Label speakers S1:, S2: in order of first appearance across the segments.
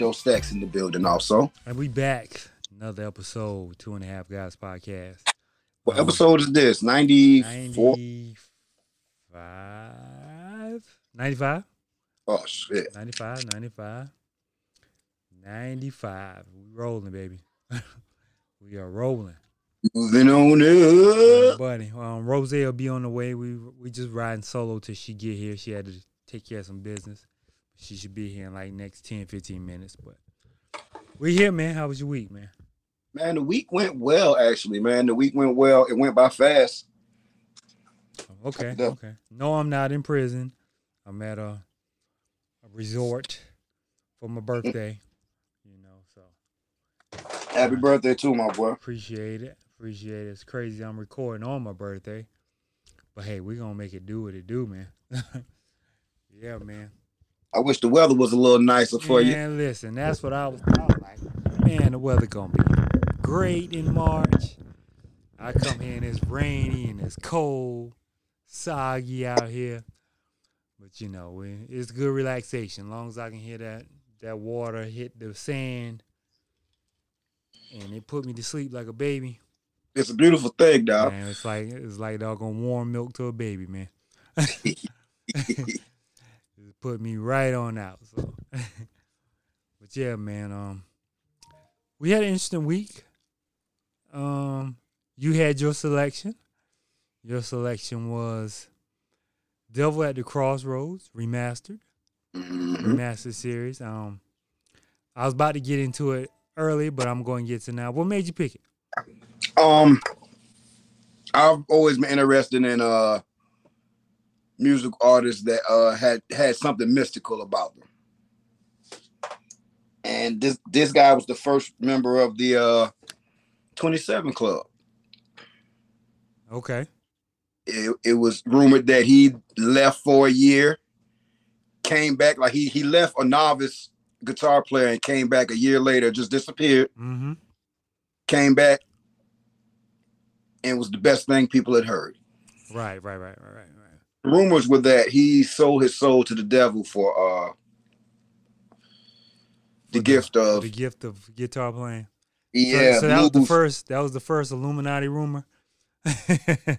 S1: Doe Stacks in the building also.
S2: And we back. Another episode, Two and a Half Guys podcast.
S1: What
S2: Um,
S1: episode is this? 94?
S2: 95? 95?
S1: Oh shit.
S2: 95, 95. 95. We rolling, baby. we are rolling.
S1: Moving on up.
S2: Buddy, um, Rose will be on the way. We we just riding solo till she get here. She had to take care of some business. She should be here in like next 10, 15 minutes. But we here, man. How was your week, man?
S1: Man, the week went well actually, man. The week went well. It went by fast.
S2: Oh, okay,
S1: Yeah.
S2: okay. No, I'm not in prison. I'm at a, a resort for my birthday. You know, so
S1: Happy birthday too, my boy.
S2: appreciate it. Appreciate it. It's crazy. I'm recording on my birthday, but hey, we're gonna make it do what it do, man. yeah, man.
S1: I wish the weather was a little nicer for you.
S2: Man, listen, that's what I was, I was like. Man, the weather gonna be great in March. I come here and it's rainy and it's cold, soggy out here. But you know, it's good relaxation. As long as I can hear that that water hit the sand, and it put me to sleep like a baby.
S1: It's a beautiful thing, dog.
S2: Man, it's like it's like doggone warm milk to a baby, man. Put me right on out. So, but yeah, man. Um, we had an interesting week. Um, you had your selection. Your selection was Devil at the Crossroads remastered,
S1: Mhm.
S2: remastered series. Um, I was about to get into it early, but I'm going to get to now. What made you pick it?
S1: Um, I've always been interested in uh music artists that uh had had something mystical about them. And this this guy was the first member of the uh 27 Club.
S2: Okay.
S1: It, it was rumored that he left for a year, came back like he he left a novice guitar player and came back a year later, just disappeared,
S2: Mm-hmm.
S1: came back, and was the best thing people had heard.
S2: Right. Right. Right. Right. Right.
S1: Rumors were that he sold his soul to the devil for uh the
S2: For
S1: gift of
S2: the gift of guitar playing.
S1: Yeah
S2: So, that was the first. That was the first Illuminati rumor. the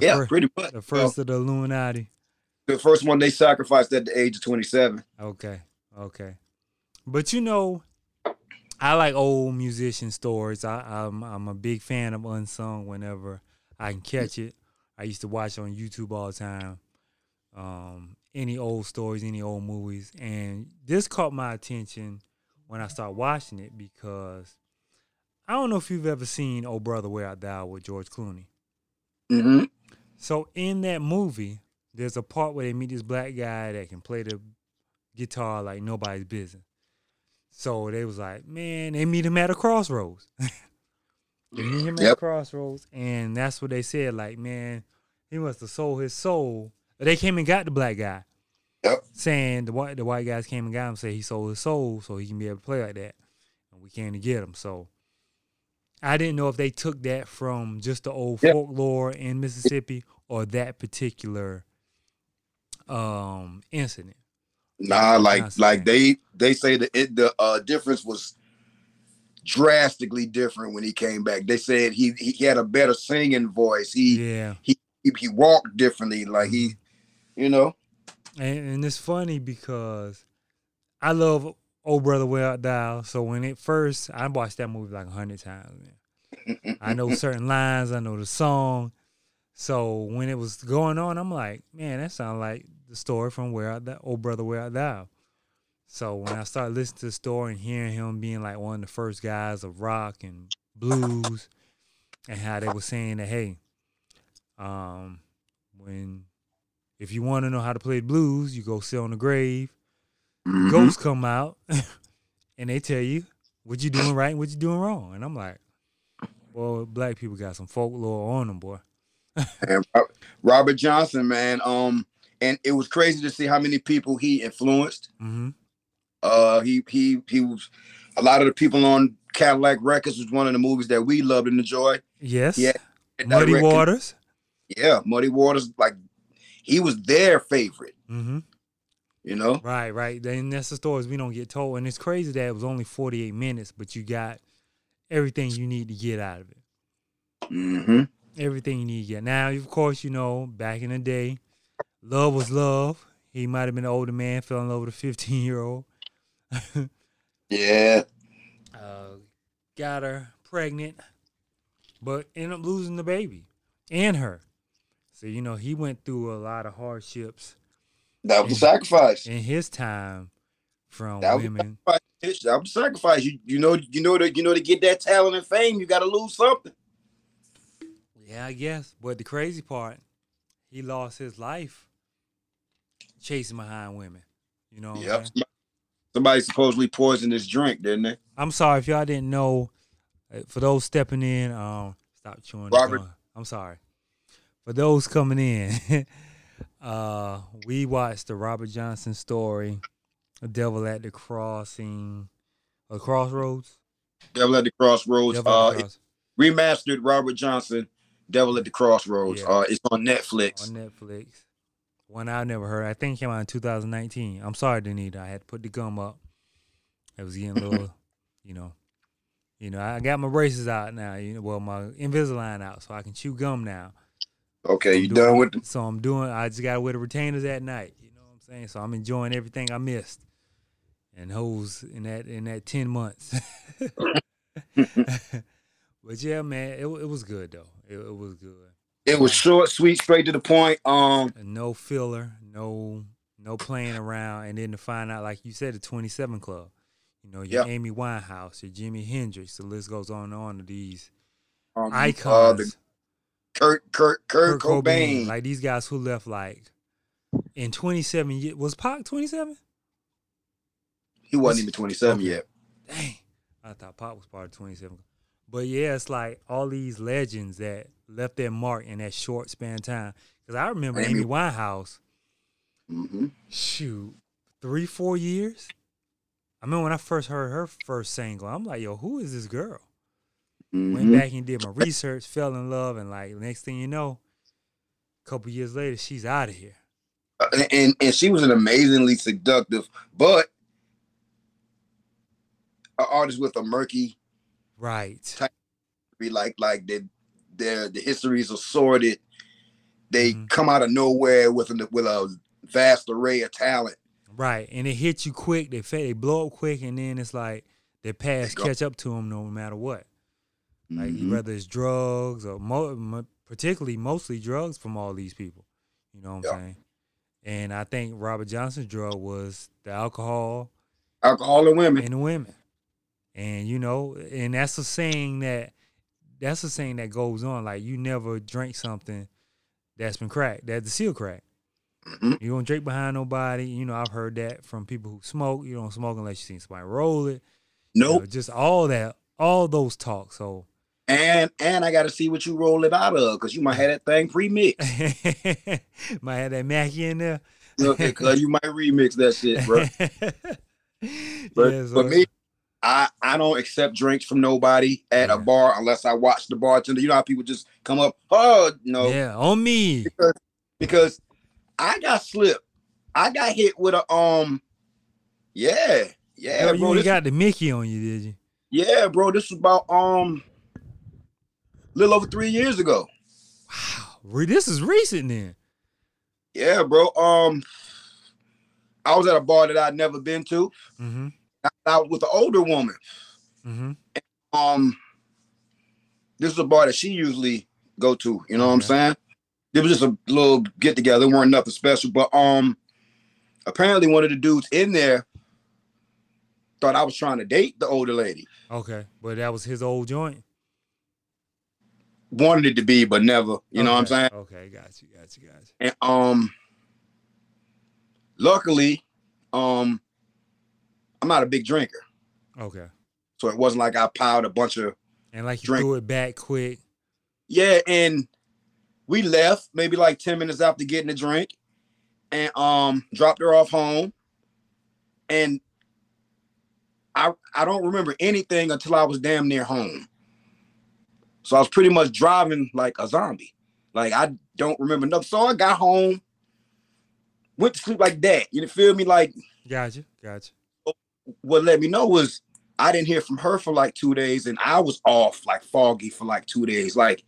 S1: yeah
S2: fir-
S1: pretty much
S2: the first of the Illuminati.
S1: the first one they sacrificed at the age of 27
S2: Okay, okay. But you know, I like old musician stories. I, I'm I'm a big fan of unsung. Whenever I can catch it, I used to watch on YouTube all the time. Um, any old stories, any old movies, and this caught my attention when I started watching it because I don't know if you've ever seen "Oh Brother Where Art Thou" with George Clooney.
S1: hmm
S2: So in that movie, there's a part where they meet this black guy that can play the guitar like nobody's business. So they was like, man, they meet him at a crossroads. meet him at
S1: Yep.
S2: crossroads, and that's what they said. Like, man, he must have sold his soul. They came and got the black guy,
S1: Yep.
S2: saying the white the white guys came and got him, say he sold his soul so he can be able to play like that, and we came to get him. So I didn't know if they took that from just the old
S1: Yep.
S2: folklore in Mississippi or that particular um incident.
S1: nah like like they they say that it the uh difference was drastically different when he came back they said he he had a better singing voice he
S2: Yeah.
S1: he, he walked differently like he mm-hmm. you know
S2: And, and it's funny because I love Oh Brother Where Art Thou. So when it first, I watched that movie like a hundred times. Man. I know certain lines. I know the song. So when it was going on, I'm like, man, that sounds like the story from Where Art Thou, Oh Brother Where Art Thou. So when I started listening to the story and hearing him being like one of the first guys of rock and blues, and how they were saying that, hey, um, when if you want to know how to play blues, you go sit on the grave.
S1: Mhm.
S2: Ghosts come out, and they tell you what you doing right and what you doing wrong. And I'm like, well, black people got some folklore on them, boy.
S1: and Robert Johnson man um and it was crazy to see how many people he influenced
S2: Mm-hmm.
S1: Uh, he he he was a lot of the people on Cadillac Records was one of the movies that we loved and enjoyed.
S2: Yes.
S1: Yeah.
S2: Muddy
S1: Directed-
S2: Waters.
S1: Yeah, Muddy Waters. Like he was their favorite.
S2: Mm-hmm.
S1: You know,
S2: Right, right. And that's the stories we don't get told. And it's crazy that it was only 48 minutes, but you got everything you need to get out of it.
S1: Mm-hmm.
S2: Everything you need to get. Now, of course, you know, back in the day, love was love. He might have been an older man, fell in love with a 15 year old.
S1: yeah,
S2: uh, got her pregnant, but ended up losing the baby and her. So, you know, he went through a lot of hardships
S1: that was a sacrifice.
S2: in his time from
S1: That was
S2: women.
S1: Bitch, That was a sacrifice. You you know you know that you know to get that talent and fame, you got to lose something.
S2: Yeah, I guess. But the crazy part, he lost his life chasing behind women. You know
S1: Yep. Somebody supposedly poisoned his drink, didn't they?
S2: I'm sorry if y'all didn't know. uh, For those stepping in, um, stop chewing.
S1: Robert.
S2: I'm sorry. For those coming in, uh, we watched the Robert Johnson story, "The Devil at the Crossing," or Crossroads.
S1: Devil at the Crossroads. Uh,
S2: at the Cross-
S1: remastered Robert Johnson, Devil at the Crossroads.
S2: Yeah.
S1: Uh, it's on Netflix.
S2: on Netflix. One I never heard. I think it came out in 2019. I'm sorry, Danita. I had to put the gum up. It was getting a little, you know, you know. I got my braces out now. You know, well, my Invisalign out, so I can chew gum now.
S1: Okay,
S2: I'm
S1: you
S2: doing-
S1: done with the
S2: So I'm doing. I just got to wear the retainers at night. You know what I'm saying? So I'm enjoying everything I missed, and hoes in that in that ten months. but yeah, man, it it was good though. It, it was good.
S1: It was short, sweet, straight to the point. Um,
S2: no filler, no no playing around, and then to find out, like you said, the Twenty Seven Club. You know, your
S1: Yeah.
S2: Amy Winehouse, your Jimi Hendrix. The list goes on and on of these
S1: um,
S2: icons.
S1: Uh, the Kurt, Kurt, Kurt, Cobain.
S2: like these guys who left like in twenty seven years. Was Pac twenty seven?
S1: he wasn't even 27
S2: Okay.
S1: yet.
S2: Dang, I thought Pop was part of twenty seven. But yeah, it's like all these legends that left their mark in that short span of time. Because I remember
S1: Amy-
S2: Amy Winehouse.
S1: hmm
S2: shoot, three, four years. I remember when I first heard her first single, I'm like, yo, who is this girl? Went
S1: hmm
S2: back and did my research, fell in love, and like next thing you know, a couple years later, she's out of here.
S1: Uh, and and she was an amazingly seductive, but an artist with a murky,
S2: Right.
S1: Be like like the their the histories are sorted. They
S2: Mhm.
S1: come out of nowhere with a with a vast array of talent.
S2: Right. And it hits you quick. They they blow up quick, and then it's like their past catch up to them no matter what. Like
S1: Mhm.
S2: whether it's drugs or mo- mo- particularly mostly drugs from all these people. You know what I'm
S1: Yeah.
S2: saying? And I think Robert Johnson's drug was the alcohol
S1: Alcohol and women.
S2: and the women. And you know, and that's a saying that that's a saying that goes on. Like you never drink something that's been cracked, that's the seal crack.
S1: Mhm.
S2: You don't drink behind nobody. You know, I've heard that from people who smoke. You don't smoke unless you seen somebody roll it. You know,
S1: Nope.
S2: just all that, all those talks. So
S1: And and I got to see what you roll it out of because you might have that thing pre-mixed.
S2: might have that Mackie in there.
S1: okay, cause you might remix that shit, bro. But
S2: Yeah,
S1: for me, I I don't accept drinks from nobody at
S2: Yeah.
S1: a bar unless I watch the bartender. You know how people just come up, oh no,
S2: yeah, on me.
S1: because I got slipped. I got hit with a um, yeah, yeah,
S2: you
S1: bro. This,
S2: got the Mickey on you, did you?
S1: yeah, bro. This was about um, a little over three years ago.
S2: Wow, this is recent then.
S1: Yeah, bro. Um, I was at a bar that I'd never been to.
S2: Mm-hmm.
S1: I, was with an older woman.
S2: Mm-hmm.
S1: um this is a bar that she usually go to you know what i'm saying it was just a little get together it weren't nothing special but um apparently one of the dudes in there thought i was trying to date the older lady
S2: Okay, but that was his old joint.
S1: wanted it to be but never you know what i'm saying
S2: Okay, got you, got you, got you.
S1: and um luckily um i'm not a big drinker
S2: Okay,
S1: so it wasn't like i piled a bunch of
S2: and like you
S1: Drink.
S2: threw it back quick.
S1: Yeah, and we left maybe like 10 minutes after getting a drink and um dropped her off home. And I I don't remember anything until I was damn near home. So I was pretty much driving like a zombie. Like I don't remember nothing. So I got home, went to sleep like that. You feel me? Like
S2: Gotcha. Gotcha.
S1: What let me know was I didn't hear from her for like two days, and I was off like foggy for like two days. Like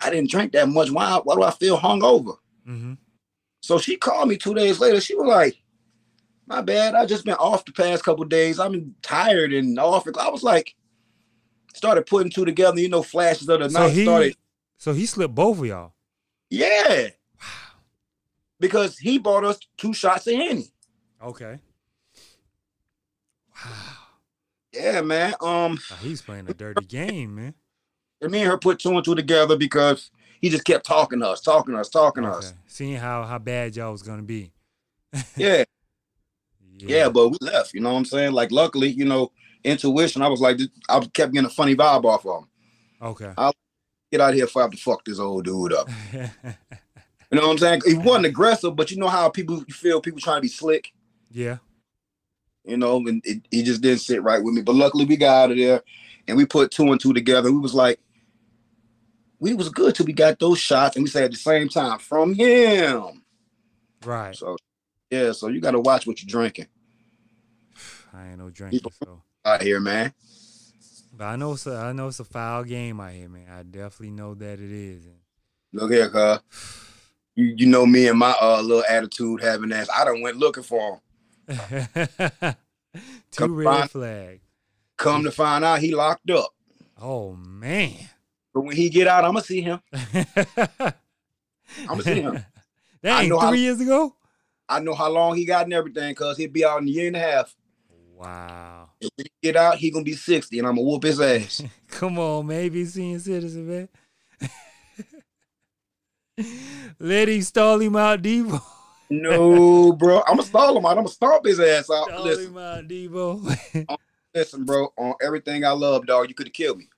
S1: I didn't drink that much. Why? Why do I feel hungover?
S2: Mm-hmm.
S1: So she called me two days later. She was like, "My bad. I just been off the past couple days. Been tired and off." I was like, started putting two together. You know, flashes of the
S2: So
S1: night.
S2: he,
S1: Started,
S2: so he slipped both of y'all.
S1: yeah, Wow. because he bought us two shots of henny.
S2: Okay.
S1: Yeah, man. Um,
S2: he's playing a dirty game, man.
S1: and me and her put two and two together because he just kept talking to us, talking to us, talking to us.
S2: Seeing how how bad y'all was gonna be.
S1: Yeah, yeah, but we left. You know what I'm saying? Like, luckily, you know, intuition. I was like, I kept getting a funny vibe off of him.
S2: Okay.
S1: I'll get out of here if I have to fuck this old dude up. You know what I'm saying? He wasn't aggressive, but you know how people you feel people trying to be slick.
S2: yeah.
S1: You know, and it, he just didn't sit right with me. But luckily, we got out of there, and we put two and two together. We was like, we was good till we got those shots, and we said at the same time from him.
S2: Right.
S1: So, yeah. So you got to watch what you're drinking
S2: I ain't no drinker, so.
S1: out here, man.
S2: But I know it's a, I know it's a foul game out here, man. I definitely know that it is.
S1: Look here, cuz. You, you know me and my uh little attitude having ass. I done went looking for him.
S2: Two
S1: Come
S2: red
S1: on.
S2: flags.
S1: Come to find out, he locked up.
S2: Oh man.
S1: But when he get out, I'ma see him. I'ma see him.
S2: That ain't three
S1: how-
S2: years ago.
S1: I know how long he got and everything, cause he'll be out in a year and a half.
S2: Wow.
S1: If he get out, he gonna be 60 and I'm gonna whoop his ass.
S2: Come on, maybe senior citizen, man. Let him stall him out, Debo.
S1: No, bro. I'm gonna stall him out. I'm gonna stomp his ass out.
S2: Stall
S1: Listen,
S2: him out, Debo.
S1: listen, bro. On everything I love, dog, you could have killed me.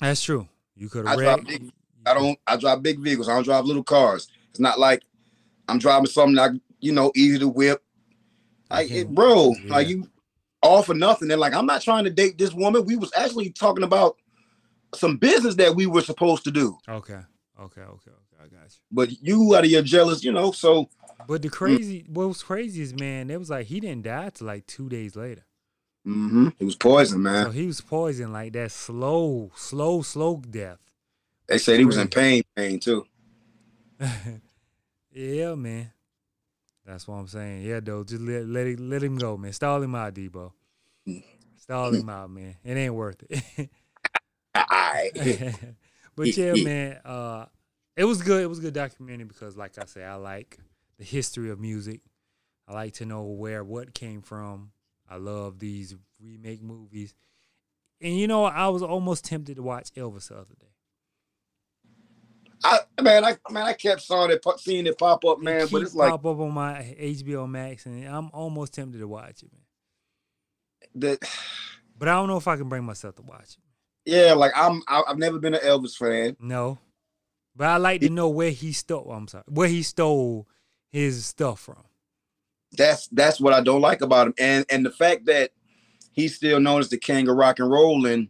S2: That's true. You could
S1: I
S2: have wrecked.
S1: big- I don't. I drive big vehicles. I don't drive little cars. It's not like I'm driving something like you know easy to whip. Like, it,
S2: Mhm.
S1: bro,
S2: Yeah.
S1: like you all for nothing. And like, I'm not trying to date this woman. We was actually talking about some business that we were supposed to do.
S2: Okay. Okay. Okay. Okay. I got you.
S1: But you out of your jealous, you know. So
S2: But the crazy, what was crazy is, man, it was like he didn't die till like two days later.
S1: Mm-hmm. it was poisoned, man.
S2: So he was poisoned like that slow, slow, slow death.
S1: they said he was in pain, pain too.
S2: yeah, man. That's what I'm saying. Yeah, though, just let let it, let him go, man. Stall him out, Debo. Stall him out, man. It ain't worth it. But yeah, man, uh, it was good. It was a good documentary because, like I said, I like the history of music. I like to know where what came from. I love these remake movies. And you know, I was almost tempted to watch Elvis the other day.
S1: I man, I man, I kept saw it, seeing it pop up,
S2: It
S1: man. But
S2: keep
S1: it's like
S2: pop up on my HBO Max, and I'm almost tempted to watch it, man.
S1: that.
S2: But I don't know if I can bring myself to watch it.
S1: Yeah, like I'm. I've never been an Elvis fan.
S2: No, but I like to know where he stole. I'm sorry, where he stole his stuff from.
S1: That's that's what I don't like about him, and and the fact that he's still known as the king of rock and roll, and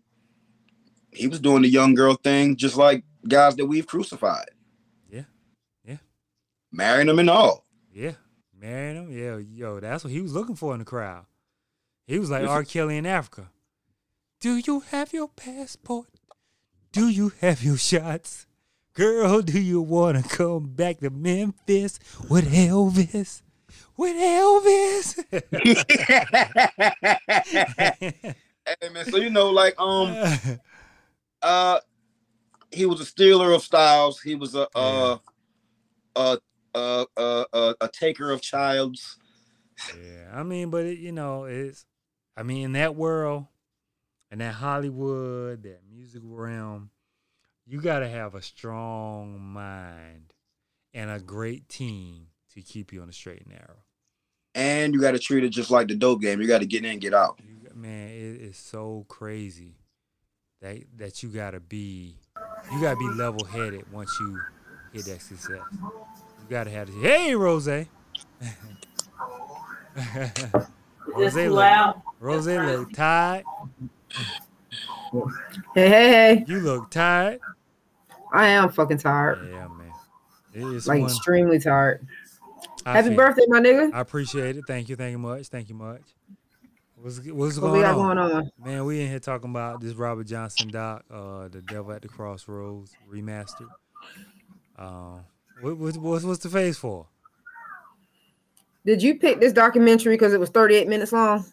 S1: he was doing the young girl thing, just like guys that we've crucified.
S2: Yeah. Yeah.
S1: marrying them and all.
S2: Yeah, marrying them. Yeah, yo, that's what he was looking for in the crowd. He was like. R. Kelly in Africa. Do you have your passport? Do you have your shots? Girl, do you want to come back to Memphis with Elvis? With Elvis?
S1: Hey man, so you know, like um, uh, he was a stealer of styles. He was a uh, uh, uh, uh, uh, a taker of childs.
S2: Yeah, I mean, but it, you know, it's. I mean, in that world, in that Hollywood, that musical realm, you got to have a strong mind and a great team to keep you on the straight and narrow.
S1: And you got to treat it just like the dope game. You got to get in, get out.
S2: You, man, it is so crazy that that you got to be, you got to be level headed once you hit that success. You got to have this. Hey, Rose. Rose
S3: It's
S2: look,
S3: loud.
S2: Rose look tired.
S4: Hey, hey, hey.
S2: You look tired.
S4: I am fucking tired.
S2: Yeah, man. It is
S4: Like
S2: one.
S4: extremely tired.
S2: I
S3: Happy
S2: feel-
S3: birthday, my nigga.
S2: I appreciate it. Thank you. Thank you much. Thank you much. What's what's
S3: What
S2: going
S3: we got
S2: on?
S3: going on?
S2: Man, we in here talking about this Robert Johnson doc, uh, The Devil at the Crossroads remastered. Um, what, what, what's what's the phase for?
S3: Did you pick this documentary because it was 38 minutes long?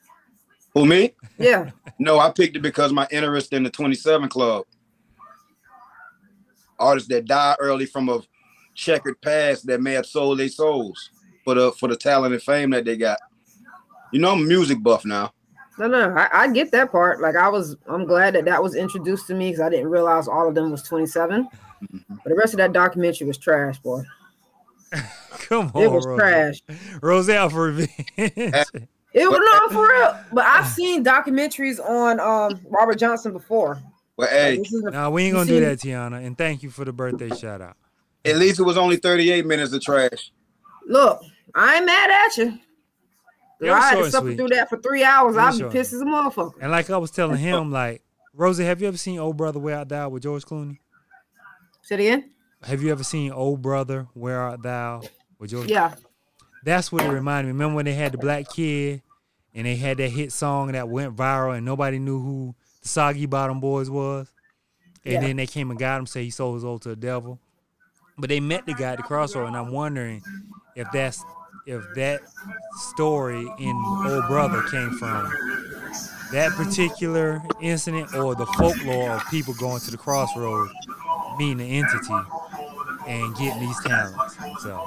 S1: Who me?
S3: Yeah.
S1: No, I picked it because my interest in the 27 Club. Artists that died early from a checkered past that may have sold their souls for the for the talent and fame that they got. You know, I'm a music buff now.
S3: No, no, I, I get that part. Like I was, I'm glad that that was introduced to me because I didn't realize all of them was 27. But the rest of that documentary was trash, boy.
S2: Come on,
S3: It was
S2: Rose.
S3: trash.
S2: Rose out for revenge.
S3: It was not for real. But I've seen documentaries on um Robert Johnson before.
S1: But hey,
S3: This is the-
S2: nah, we ain't gonna do that, Tiana. And thank you for the birthday shout out.
S1: at least it was only 38 minutes of trash.
S3: Look, I ain't mad at you.
S2: Yeah, it was
S3: I had to
S2: and
S3: suffer
S2: sweet.
S3: through that for three hours. I'd
S2: was
S3: be
S2: short.
S3: pissed as a motherfucker.
S2: And like I was telling him, like Rosie, have you ever seen Old Brother Where I Thou with George Clooney?
S3: Say it again?
S2: Have you ever seen Old Brother Where Art Thou with George?
S3: Yeah.
S2: That's what it reminded me. Remember when they had the black kid and they had that hit song that went viral and nobody knew who the Soggy Bottom Boys was? And
S3: Yeah.
S2: then they came and got him, say he sold his soul to the devil. But they met the guy at the crossroad, and I'm wondering if that's if that story in Old Brother came from that particular incident or the folklore of people going to the crossroad, meeting the entity and getting these talents. So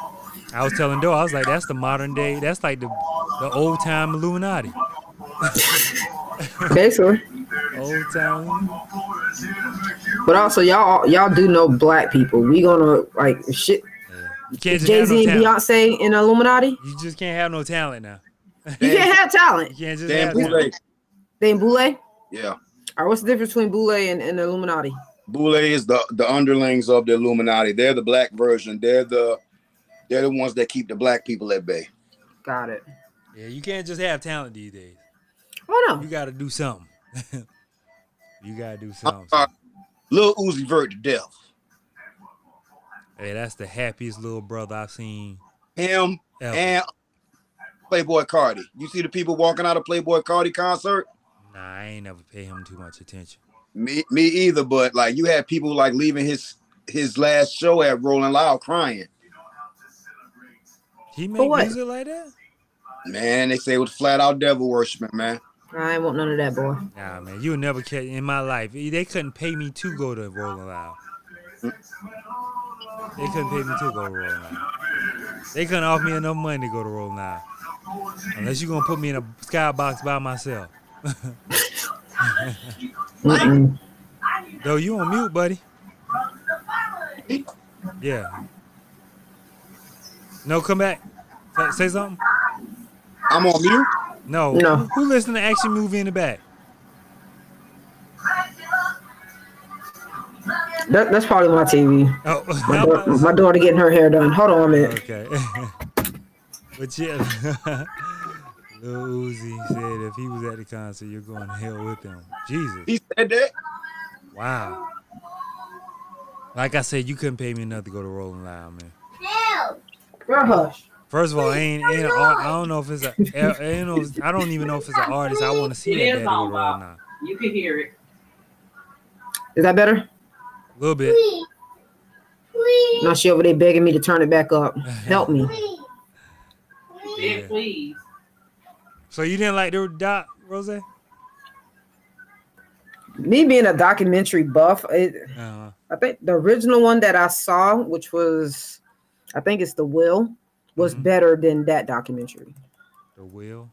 S2: I was telling Doe, I was like, that's the modern day, that's like the the old time Illuminati.
S3: Basically.
S2: Old time.
S3: But also y'all y'all do know black people. We gonna like shit
S2: You
S3: Jay
S2: have no
S3: Z and. Beyonce in Illuminati.
S2: You just can't have no talent now.
S3: You can't have
S2: You
S3: talent.
S2: can't just
S1: Dan
S2: have talent.
S1: Boule.
S3: They in Boule?
S1: Yeah.
S3: All right, what's the difference between Boule and, and Illuminati?
S1: Boule is the the underlings of the Illuminati. They're the black version. They're the they're the ones that keep the black people at bay.
S3: Got it.
S2: Yeah, you can't just have talent these days.
S3: Oh
S2: You got to do something. you got to do something.
S1: Uh, Lil Uzi Vert to death.
S2: Hey, that's the happiest little brother I've seen
S1: Him
S2: ever.
S1: and Playboi Carti. You see the people walking out of Playboi Carti concert?
S2: nah, I ain't never pay him too much attention.
S1: Me, me either. But like you had people like leaving his his last show at Rolling Loud crying.
S2: He made
S3: what?
S2: music like that?
S1: Man, they say it was flat out devil worshiping, man.
S3: I ain't want none of that, boy.
S2: Nah, man, you'll never catch in my life. Eh, they couldn't pay me to go to Rolling Loud. They couldn't pay me to go to Rolling Loud. They couldn't offer me enough money to go to Rolling Loud. Unless you're gonna put me in a skybox by myself. Though you on mute, buddy. Yeah. No, come back. Say, say something.
S1: I'm on mute.
S2: No.
S3: No.
S2: Who, who listening to action movie in the back?
S3: That, that's probably my TV.
S2: Oh,
S3: My, da-
S2: to
S3: my daughter getting her hair done. Hold on a minute.
S2: Okay. but yeah, Lil Uzi said if he was at the concert, you're going to hell with him. Jesus.
S1: He said that.
S2: Wow. Like I said, you couldn't pay me enough to go to Rolling Loud, man.
S3: Girl, hush.
S2: First of all, ain't ain't an art, I don't know if it's a eh, eh, ain't no, I don't even know if it's an artist I want to see
S4: It
S2: that
S4: is
S2: bad to go to
S4: on,
S2: Rolling
S4: Bob.
S2: Loud.
S4: You can hear it.
S3: Is that better?
S2: A little bit.
S3: Now she over there begging me to turn it back up. Help me.
S2: Yeah.
S4: Yeah, please.
S2: So you didn't like the doc, Rose?
S3: Me being a documentary buff, it,
S2: huh.
S3: I think the original one that I saw, which was, I think it's The Will, was
S2: Mhm.
S3: better than that documentary.
S2: The Will.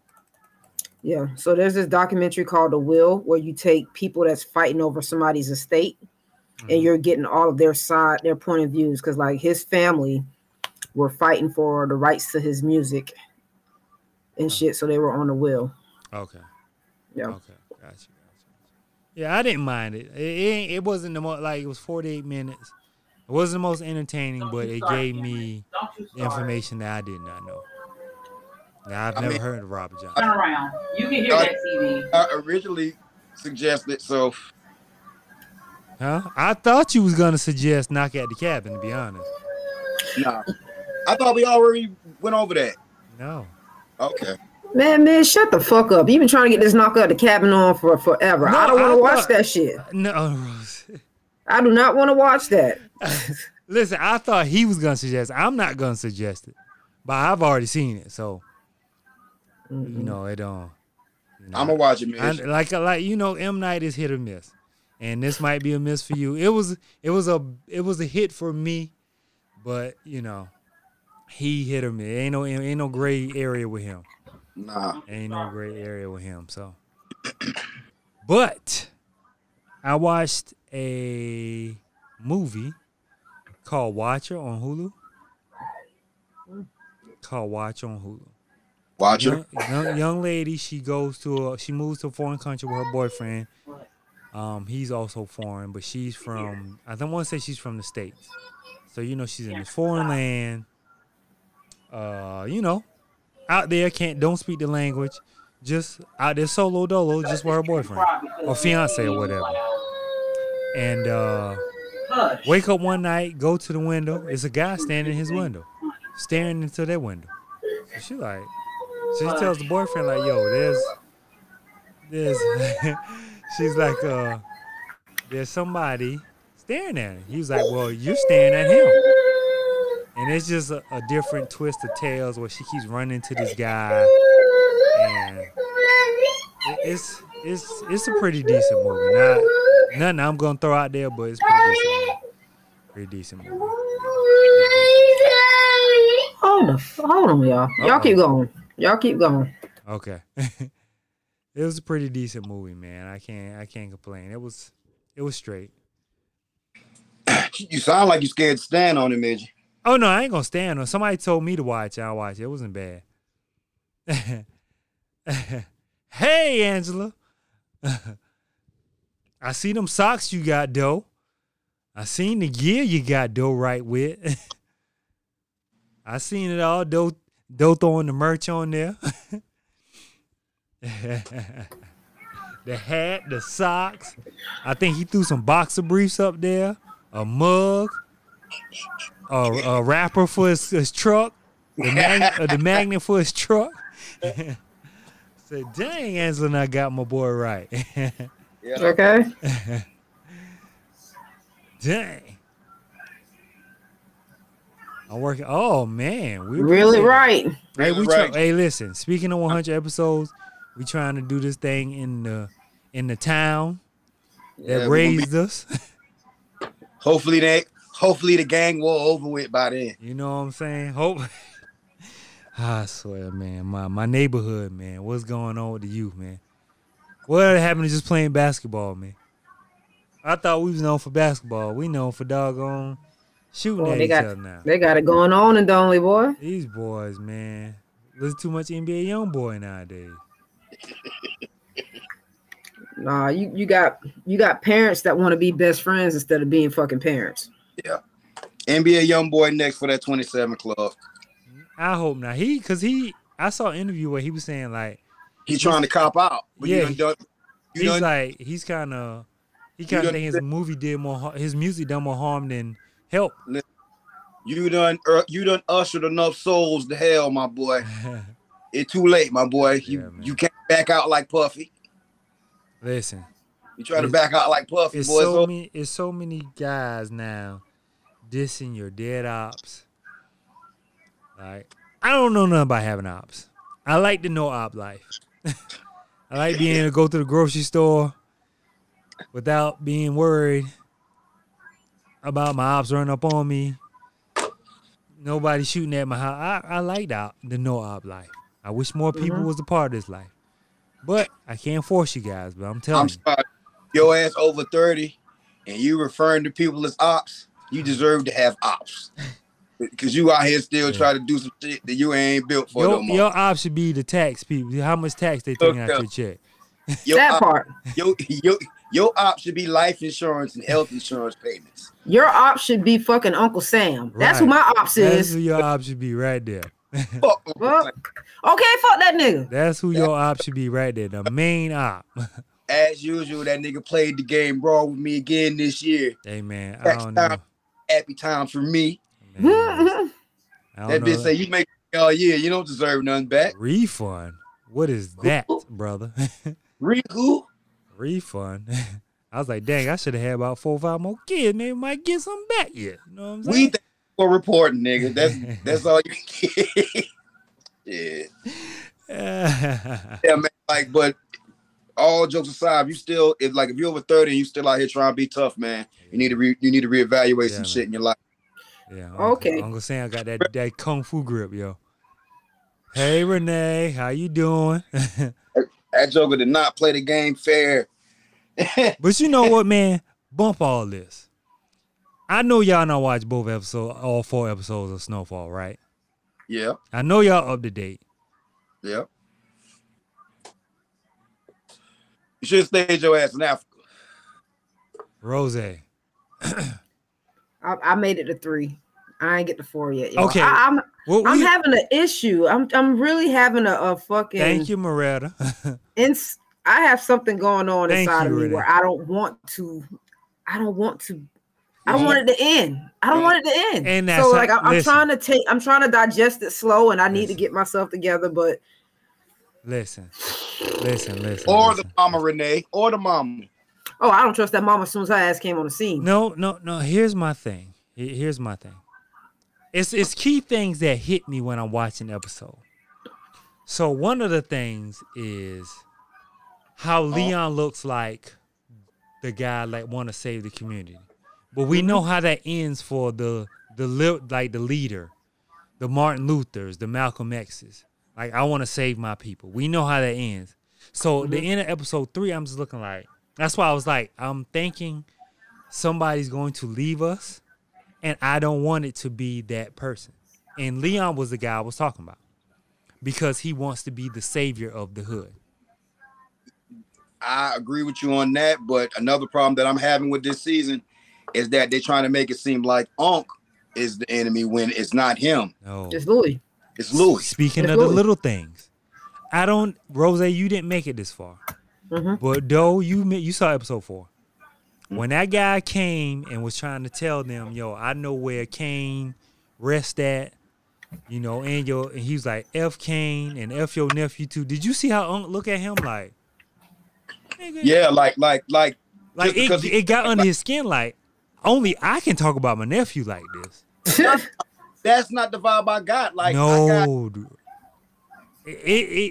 S3: Yeah. So there's this documentary called The Will where you take people that's fighting over somebody's estate
S2: Mhm.
S3: and you're getting all of their side, their point of views. Cause like his family were fighting for the rights to his music and shit. So they were on the will.
S2: Okay.
S3: Yeah.
S2: Okay. Gotcha. Gotcha. Yeah, I didn't mind it. It, it, it wasn't the most like it was 48 minutes. It wasn't the most entertaining, but it gave me
S4: Don't you start.
S2: information that I did not know. Now I've
S1: I
S2: never
S1: mean-
S2: heard of Robert Johnson.
S4: Turn around. You can hear that TV.
S1: I originally suggested so
S2: Huh? I thought you was gonna suggest knock at the cabin. To be honest.
S1: nah. I thought we already went over that.
S2: No.
S1: Okay.
S3: Man, man, shut the fuck up. You've been trying to get this knock out the cabin on for forever.
S2: No,
S3: I don't want to watch that shit.
S2: No, Rose.
S3: I do not want to watch that.
S2: Listen, I thought he was gonna suggest. it. I'm not gonna suggest it, but I've already seen it, so mm-hmm. you know it don't. You know,
S1: I'm gonna watch it,
S2: I,
S1: man.
S2: like like you know, M Night is hit or miss, and this might be a miss for you. It was it was a it was a hit for me, but you know, he hit or miss. Ain't no ain't no gray area with him.
S1: Nah.
S2: Ain't no gray area with him. So, but I watched a movie called Watcher on Hulu. Called Watch on Hulu.
S1: Watcher.
S2: Young, young, young lady, she goes to a, she moves to a foreign country with her boyfriend. Um, he's also foreign, but she's from I don't want to say she's from the states. So you know she's in this foreign land. Uh, you know, out there can't don't speak the language, just out there solo dolo, just with her boyfriend or fiance or whatever. And uh, wake up one night, go to the window. It's a guy standing in his window, staring into that window. So she like, she tells the boyfriend like, "Yo, there's, there's," she's like, "Uh, there's somebody staring at him." He was like, "Well, you're staring at him," and it's just a, a different twist of tales where she keeps running to this guy, and it- it's it's it's a pretty decent movie. Not nothing I'm gonna throw out there, but it's pretty decent. Pretty decent movie.
S3: Hold on, hold on, y'all. Y'all keep going. Y'all keep going.
S2: Okay. it was a pretty decent movie, man. I can't I can't complain. It was it was straight.
S1: You sound like you scared to stand on it, Midge.
S2: Oh no, I ain't gonna stand on. Somebody told me to watch. it. I watched it. It wasn't bad. hey, Angela. I see them socks you got, though. I seen the gear you got, though, right with. I seen it all, though, though throwing the merch on there. the hat, the socks. I think he threw some boxer briefs up there, a mug a, a wrapper for his, his truck, the, mag, uh, the magnet for his truck. Said, dang, Angela, I got my boy right.
S1: Yeah.
S3: Okay.
S2: dang. I'm working. Oh man, we
S3: Really
S2: appreciate
S3: right.
S2: Hey, we
S1: Really
S2: try, hey, listen. Speaking of 100 episodes, we trying to do this thing in the in the town that
S1: Yeah, we gonna be-
S2: raised us.
S1: Hopefully they hopefully the gang war over with by then.
S2: You know what I'm saying? Hope. I swear, man, my my neighborhood, man. What's going on with the youth, man? What happened to just playing basketball, man? I thought we was known for basketball. We known for doggone shooting
S3: Boy,
S2: at
S3: they
S2: each
S3: got-
S2: other now.
S3: They got it going on in Donley, boy.
S2: These boys, man. Listen too much NBA YoungBoy nowadays.
S3: Nah, you, you got you got parents that want to be best friends instead of being fucking parents.
S1: Yeah. NBA YoungBoy next for that 27 club.
S2: I hope not. He, cause he, I saw an interview where he was saying like,
S1: He's trying to cop out. But
S2: Yeah,
S1: you done, you
S2: he's
S1: done,
S2: like, he's kind of, he kind of think his movie did more, his music done more harm than help.
S1: you done er, you done ushered enough souls to hell, my boy. It's too late, my boy. You
S2: Yeah,
S1: you can't back out like Puffy.
S2: Listen,
S1: You try to back out like Puffy,
S2: it's
S1: boy.
S2: so
S1: So,
S2: many, it's so many guys now dissing your dead ops. Like, I don't know nothing about having ops. I like the no op life. I like being able to go to the grocery store without being worried about my ops running up on me. Nobody shooting at my house. I, I like the, op- the no op life. I wish more people
S3: Mhm.
S2: was a part of this life. But I can't force you guys, but I'm telling
S1: I'm
S2: you.
S1: sorry. Your ass over 30 and you referring to people as ops, you deserve to have ops. Because you out here still
S2: Yeah.
S1: trying to do some shit that you ain't built for
S2: Your,
S1: more.
S2: your op should be the tax people. How much tax they taking out
S1: Okay.
S2: your check?
S1: Your,
S3: that
S1: op,
S3: part.
S1: your, your, your op should be life insurance and health insurance payments.
S3: Your op should be fucking Uncle Sam. That's who my ops
S2: That's
S3: is.
S2: who your op should be right there.
S1: Fuck.
S3: Well, okay, fuck that nigga.
S2: That's who your op should be right there. The main op.
S1: As usual, that nigga played the game raw with me again this year.
S2: hey man, I don't know.
S1: Happy time for me.
S2: Man,
S1: That bitch say you make all year, you don't deserve nothing back.
S2: refund. What is that, brother?
S1: Riku,
S2: refund. I was like, dang, I should have had about four or five more kids. Maybe might get some back yet. You know what I'm saying?
S1: we you for reporting, nigga. That's that's all you get. yeah.
S2: Yeah.
S1: Yeah, man. Like, but all jokes aside, you still if like if you're over 30 and you still out here trying to be tough, man, you need to re, you need to reevaluate
S2: Yeah,
S1: some
S2: man.
S1: shit in your life.
S2: Yeah.
S3: Okay.
S2: Uncle, Uncle Sam got that that kung fu grip, yo. Hey Renee, how you doing?
S1: That Joker did not play the game fair.
S2: but you know what, man? Bump all this. I know y'all not watch both episodes, all four episodes of Snowfall, right?
S1: yeah,
S2: I know y'all up to date.
S1: yeah. You should have stayed your ass in Africa.
S2: Rose.
S3: I, I made it to three. I ain't get to four yet. y'all.
S2: Okay.
S3: I, am
S2: Well,
S3: I'm
S2: we-
S3: having an issue. I'm I'm really having a, a fucking.
S2: thank you, Moretta.
S3: ins- I have something going on
S2: Thank
S3: inside
S2: you,
S3: of me
S2: Renee.
S3: where I don't want to. I don't want to. I don't
S1: Yeah.
S3: want it to end. I don't
S1: Yeah.
S3: want it to end.
S2: And that's
S3: so
S2: how-
S3: like I'm, I'm
S2: listen.
S3: trying to take. I'm trying to digest it slow, and I need to get myself together. But
S2: listen, listen, listen.
S1: Or the mama Renee, or the mama.
S3: Oh, I don't trust that mama as soon as her ass came on the scene.
S2: No, no, no. Here's my thing. Here's my thing. It's it's key things that hit me when I'm watching episode. So one of the things is how oh. Leon looks like the guy like want to save the community, but we mm-hmm. know how that ends for the the like the leader, the Martin Luther's, the Malcolm X's. Like I want to save my people. We know how that ends. So the mm-hmm. end of episode three, I'm just looking like. That's why I was like, I'm thinking somebody's going to leave us, and I don't want it to be that person. And Leon was the guy I was talking about because he wants to be the savior of the hood.
S1: I agree with you on that, but another problem that I'm having with this season is that they're trying to make it seem like Unc is the enemy when it's not him.
S2: No,
S3: It's Louie.
S1: It's Louie.
S2: Speaking
S3: It's
S2: of the little things, I don't. Rose, you didn't make it this far,
S3: Mhm.
S2: but though you you saw episode four.
S1: Mm-hmm.
S2: When that guy came and was trying to tell them, "Yo, I know where Kane rest at," you know, and your and he was like, "F Kane and F your nephew too." Did you see how Unc look at him like?
S1: Yeah, like like like
S2: like it,
S1: he-
S2: it got under his skin. Like only I can talk about my nephew like this.
S1: that's not the vibe I got. Like I got,
S2: no, dude. It, it,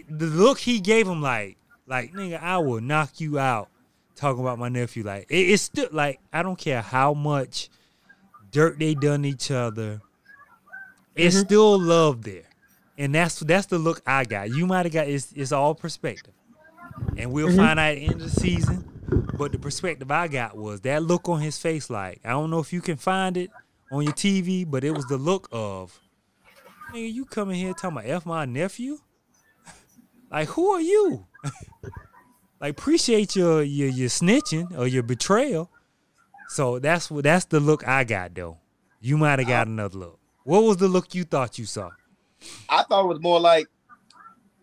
S2: it the look he gave him like like nigga, I will knock you out. Talking about my nephew, like it, it's still like I don't care how much dirt they done each other. It's
S3: Mhm.
S2: still love there, and that's that's the look I got. You might have got it's it's all perspective, and we'll
S3: Mhm.
S2: find out at the end of the season. But the perspective I got was that look on his face. Like I don't know if you can find it on your TV, but it was the look of nigga, you coming here talking about F my nephew? like, who are you? like, appreciate your, your your snitching or your betrayal. So that's what that's the look I got though. You might have got another look. What was the look you thought you saw?
S1: I thought it was more like,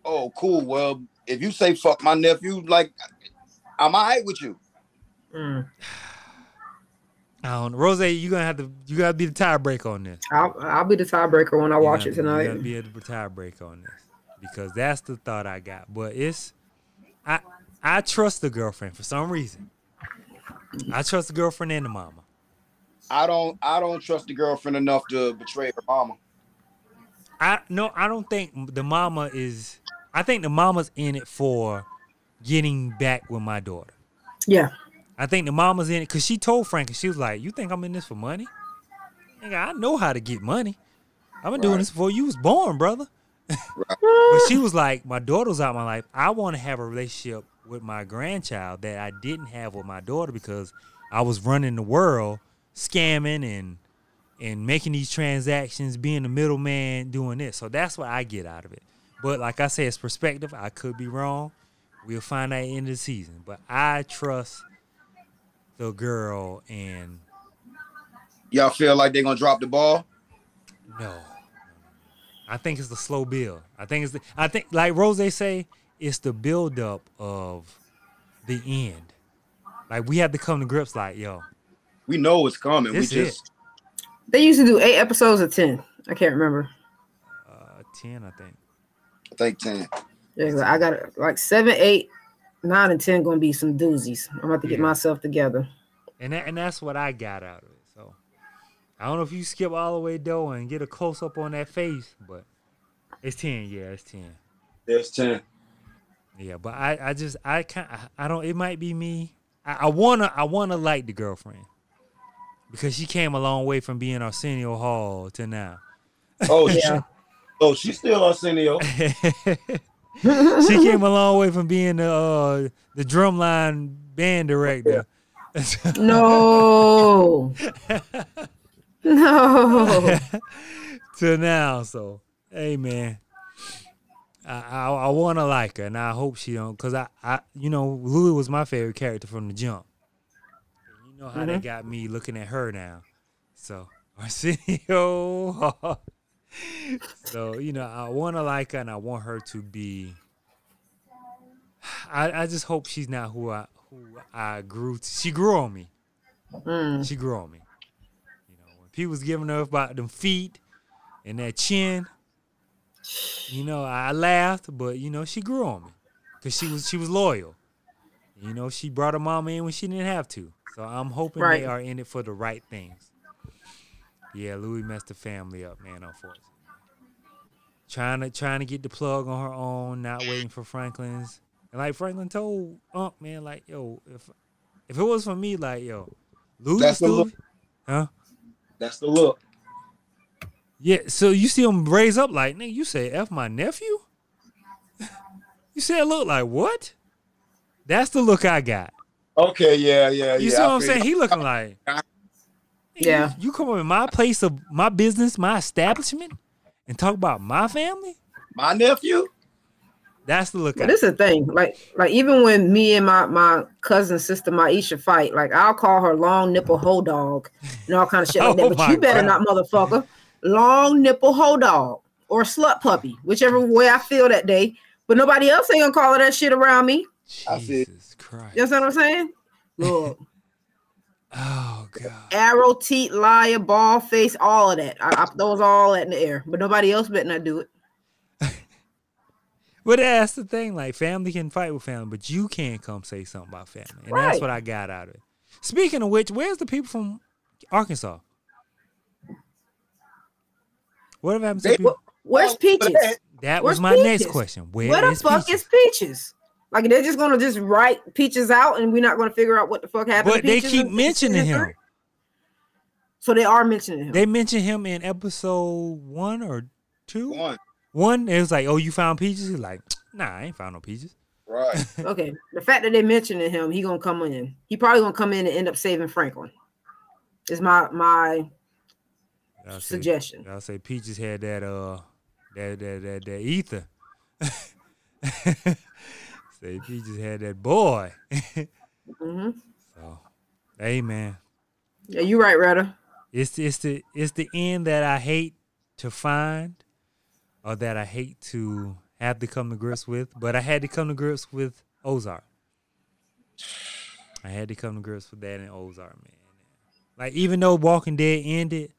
S1: oh, cool. Well, if you say fuck my nephew, like I'm all right with you.
S3: Mm.
S2: I don't know. Rose, you gonna have to you gotta be the tiebreaker on this.
S3: I'll, I'll be the tiebreaker when I
S2: You
S3: watch
S2: gotta-
S3: it tonight.
S2: You gotta be able to tiebreaker on this because that's the thought I got. But it's I I trust the girlfriend for some reason. I trust the girlfriend and the mama.
S1: I don't I don't trust the girlfriend enough to betray her mama.
S2: I no, I don't think the mama is. I think the mama's in it for getting back with my daughter.
S3: Yeah.
S2: I think the mama's in it because she told Frank, and she was like, "You think I'm in this for money? Nigga, I know how to get money. I've been doing this before you was born, brother." But she was like, "My daughter's out my life. I want to have a relationship with my grandchild that I didn't have with my daughter because I was running the world, scamming and and making these transactions, being the middleman, doing this. So that's what I get out of it. But like I said, it's perspective. I could be wrong. We'll find out at the end of the season. But I trust the girl and
S1: Y'all feel like they're gonna drop the ball?
S2: no. I think it's the slow build. I think it's the I think like Rose say, it's the build up of the end. Like we have to come to grips like, yo,
S1: We know it's coming.
S2: This
S1: we just
S3: They used to do eight episodes of ten. I can't remember.
S2: Uh ten, I think.
S1: I think ten.
S3: Yeah, 'cause I got like seven, eight, nine, and ten gonna be some doozies. I'm about to get
S2: Yeah.
S3: myself together.
S2: And that, and that's what I got out of it. So I don't know if you skip all the way though and get a close up on that face, but it's ten. Yeah, it's ten.
S1: There's ten.
S2: Yeah, but I, I just I can't I don't it might be me. I, I wanna I wanna like the girlfriend. Because she came a long way from being Arsenio Hall to now.
S1: Oh
S3: Yeah.
S1: shit. Oh, she's still Arsenio.
S2: she came a long way from being the uh, the drumline band director.
S3: No. No.
S2: to now. So, hey man, I I, I want to like her, and I hope she don't, cause I I you know Louie was my favorite character from the jump. And you know how they got me looking at her now. So Arsenio. so you know I want to like her, and I want her to be. I I just hope she's not who I who I grew. To. She grew on me.
S3: Mm.
S2: She grew on me. You know, when people was giving her about them feet and that chin, you know, I laughed, but you know, she grew on me because she was she was loyal. You know, she brought her mama in when she didn't have to. So I'm hoping
S3: Right.
S2: they are in it for the right things. Yeah, Louie messed the family up, man. Unfortunately, trying to trying to get the plug on her own, not waiting for Franklin's. And like Franklin told Unc, man, like yo, if if it was for me, like yo, Louie
S1: That's the
S2: still, huh?
S1: That's the look.
S2: Yeah, so you see him raise up like, nigga, you say F my nephew? you said look like what? That's the look I got.
S1: Okay, yeah, yeah,
S2: You
S1: yeah.
S2: see what I'm saying? He looking like
S3: Yeah.
S2: You, you come in my place of my business, my establishment, and talk about my family?
S1: My nephew?
S2: That's the look I
S3: But this is the thing, like, like even when me and my my cousin sister Maisha fight, like I'll call her long nipple hoe dog and all kind of shit like that.
S2: Oh
S3: But
S2: my
S3: you better
S2: God.
S3: not, motherfucker, long nipple hoe dog or slut puppy, whichever way I feel that day. But nobody else ain't gonna call her that shit around me.
S1: I see.
S2: Jesus Christ.
S3: You understand what I'm saying? Look,
S2: oh, oh God.
S3: arrow, teeth, liar, ball face, all of that. I, I throws all that in the air. But nobody else better not do it.
S2: But that's the thing, like family can fight with family, but you can't come say something about family. And that's what I got out of it. Speaking of which, where's the people from Arkansas? Whatever happened to
S1: They-
S2: people?
S3: Where's Peaches?
S2: That was
S3: where's
S2: my next question. Where,
S3: Where the
S2: is
S3: fuck
S2: Peaches?
S3: is Peaches? Like they're just gonna just write Peaches out, and we're not gonna figure out what the fuck happened.
S2: But
S3: to
S2: they keep mentioning him.
S3: So they are mentioning him.
S2: They mentioned him in episode one or two.
S1: One.
S2: One, it was like, "Oh, you found peaches." He's like, "Nah, I ain't found no peaches."
S1: Right.
S3: okay, the fact that they mentioning him, he gonna come in. He probably gonna come in and end up saving Franklin. Is my my
S2: I'll say,
S3: suggestion.
S2: I'll say peaches had that uh that that that, that ether. say peaches had that boy.
S3: hmm
S2: so, hey man,
S3: Yeah, you right, Retta.
S2: it's it's the it's the end that I hate to find, or that I hate to have to come to grips with. But I had to come to grips with Ozark. I had to come to grips with that in Ozark, man. Like even though Walking Dead ended,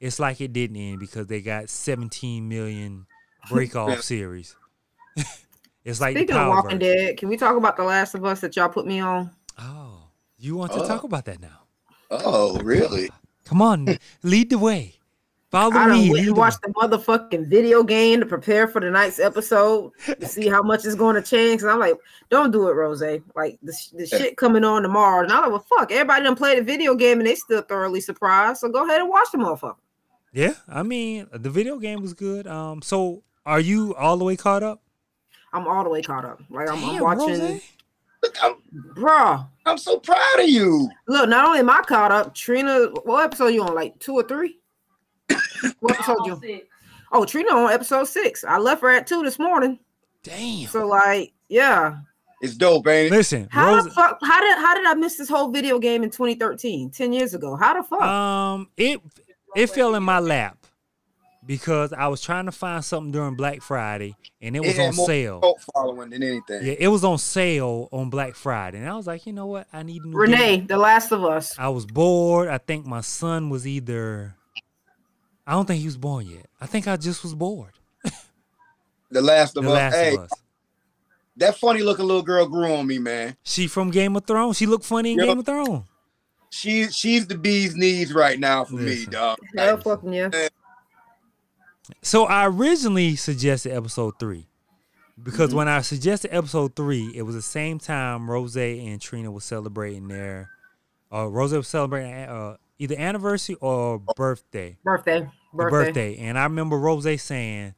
S2: it's like it didn't end because they got 17 million break off series. it's like
S3: Speaking
S2: the
S3: of
S2: Power
S3: Walking Dead, can we talk about the Last of Us that y'all put me on?
S2: Oh, you want to
S1: Oh.
S2: talk about that now?
S1: Oh, really?
S2: Come on, lead the way. Follow
S3: I
S2: me.
S3: don't went
S2: lead the
S3: motherfucking video game to prepare for tonight's episode to see how much is going to change. And I'm like, don't do it, Rose. Like the, the shit coming on tomorrow. And I'm like, well, fuck, everybody done played the video game and they still thoroughly surprised. So go ahead and watch the motherfucker.
S2: Yeah, I mean the video game was good. Um, so are you all the way caught up?
S3: I'm all the way caught up. Like I'm, I'm
S2: Damn,
S3: watching,
S2: Rose.
S1: Look, I'm,
S3: bruh.
S1: I'm so proud of you.
S3: Look, not only am I caught up, Trina, what episode you on? Like two or three? What episode you?
S4: Six.
S3: Oh, Trina on episode six. I left her at two this morning.
S2: Damn.
S3: So like, yeah.
S1: It's dope, ain't it?
S2: Listen,
S3: How
S2: Rose.
S3: the fuck? How did how did I miss this whole video game in 2013, 10 years ago? How the fuck?
S2: Um, it it fell in my lap because I was trying to find something during Black Friday and it was
S1: It had
S2: on
S1: more
S2: sale.
S1: Following than anything.
S2: Yeah, it was on sale on Black Friday, and I was like, you know what? I need new
S3: Renee,
S2: game.
S3: The Last of Us.
S2: I was bored. I think my son was either. I don't think he was born yet. I think I just was bored.
S1: The Last of
S2: The
S1: Us.
S2: Last
S1: hey,
S2: of Us.
S1: that funny looking little girl grew on me, man.
S2: She from Game of Thrones. She look funny in
S1: Yep.
S2: Game of Thrones.
S1: She she's the bee's knees right now for me, dog.
S3: Hell fucking yeah.
S2: So I originally suggested episode three because
S1: Mm-hmm.
S2: when I suggested episode three, it was the same time Rose and Trina was celebrating their, uh, Rose was celebrating uh, either anniversary or birthday,
S3: Birthday.
S2: The
S3: Birthday.
S2: birthday. And I remember Rose saying,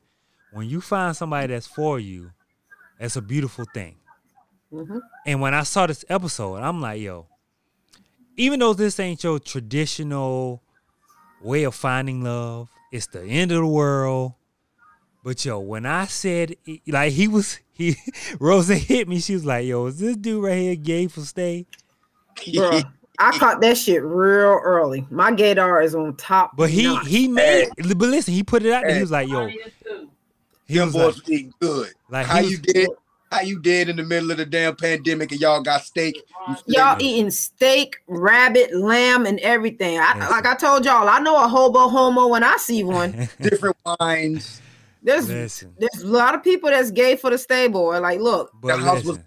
S2: "When you find somebody that's for you, that's a beautiful thing."
S3: Mhm.
S2: And when I saw this episode, I'm like, "Yo, even though this ain't your traditional way of finding love, it's the end of the world." But yo, when I said like he was he Rose hit me, she was like, "Yo, is this dude right here gay for stay?"
S3: Bruh, I caught that shit real early. My gaydar is on top.
S2: But he
S3: notch.
S2: he made but listen, he put it out there. He was like, "Yo,"
S4: Mine
S2: he
S1: Them
S2: was
S1: boys
S2: like,
S1: eating good.
S2: like
S1: how
S2: he
S1: you
S2: was,
S1: did? How you did in the middle of the damn pandemic and y'all got steak?
S3: Y'all eating steak, rabbit, lamb, and everything. I,
S2: Yes.
S3: like I told y'all, I know a hobo homo when I see one.
S1: different wines.
S3: There's
S2: listen,
S3: there's a lot of people that's gay for the stable. Like, look,
S2: but
S1: The house was-
S2: listen,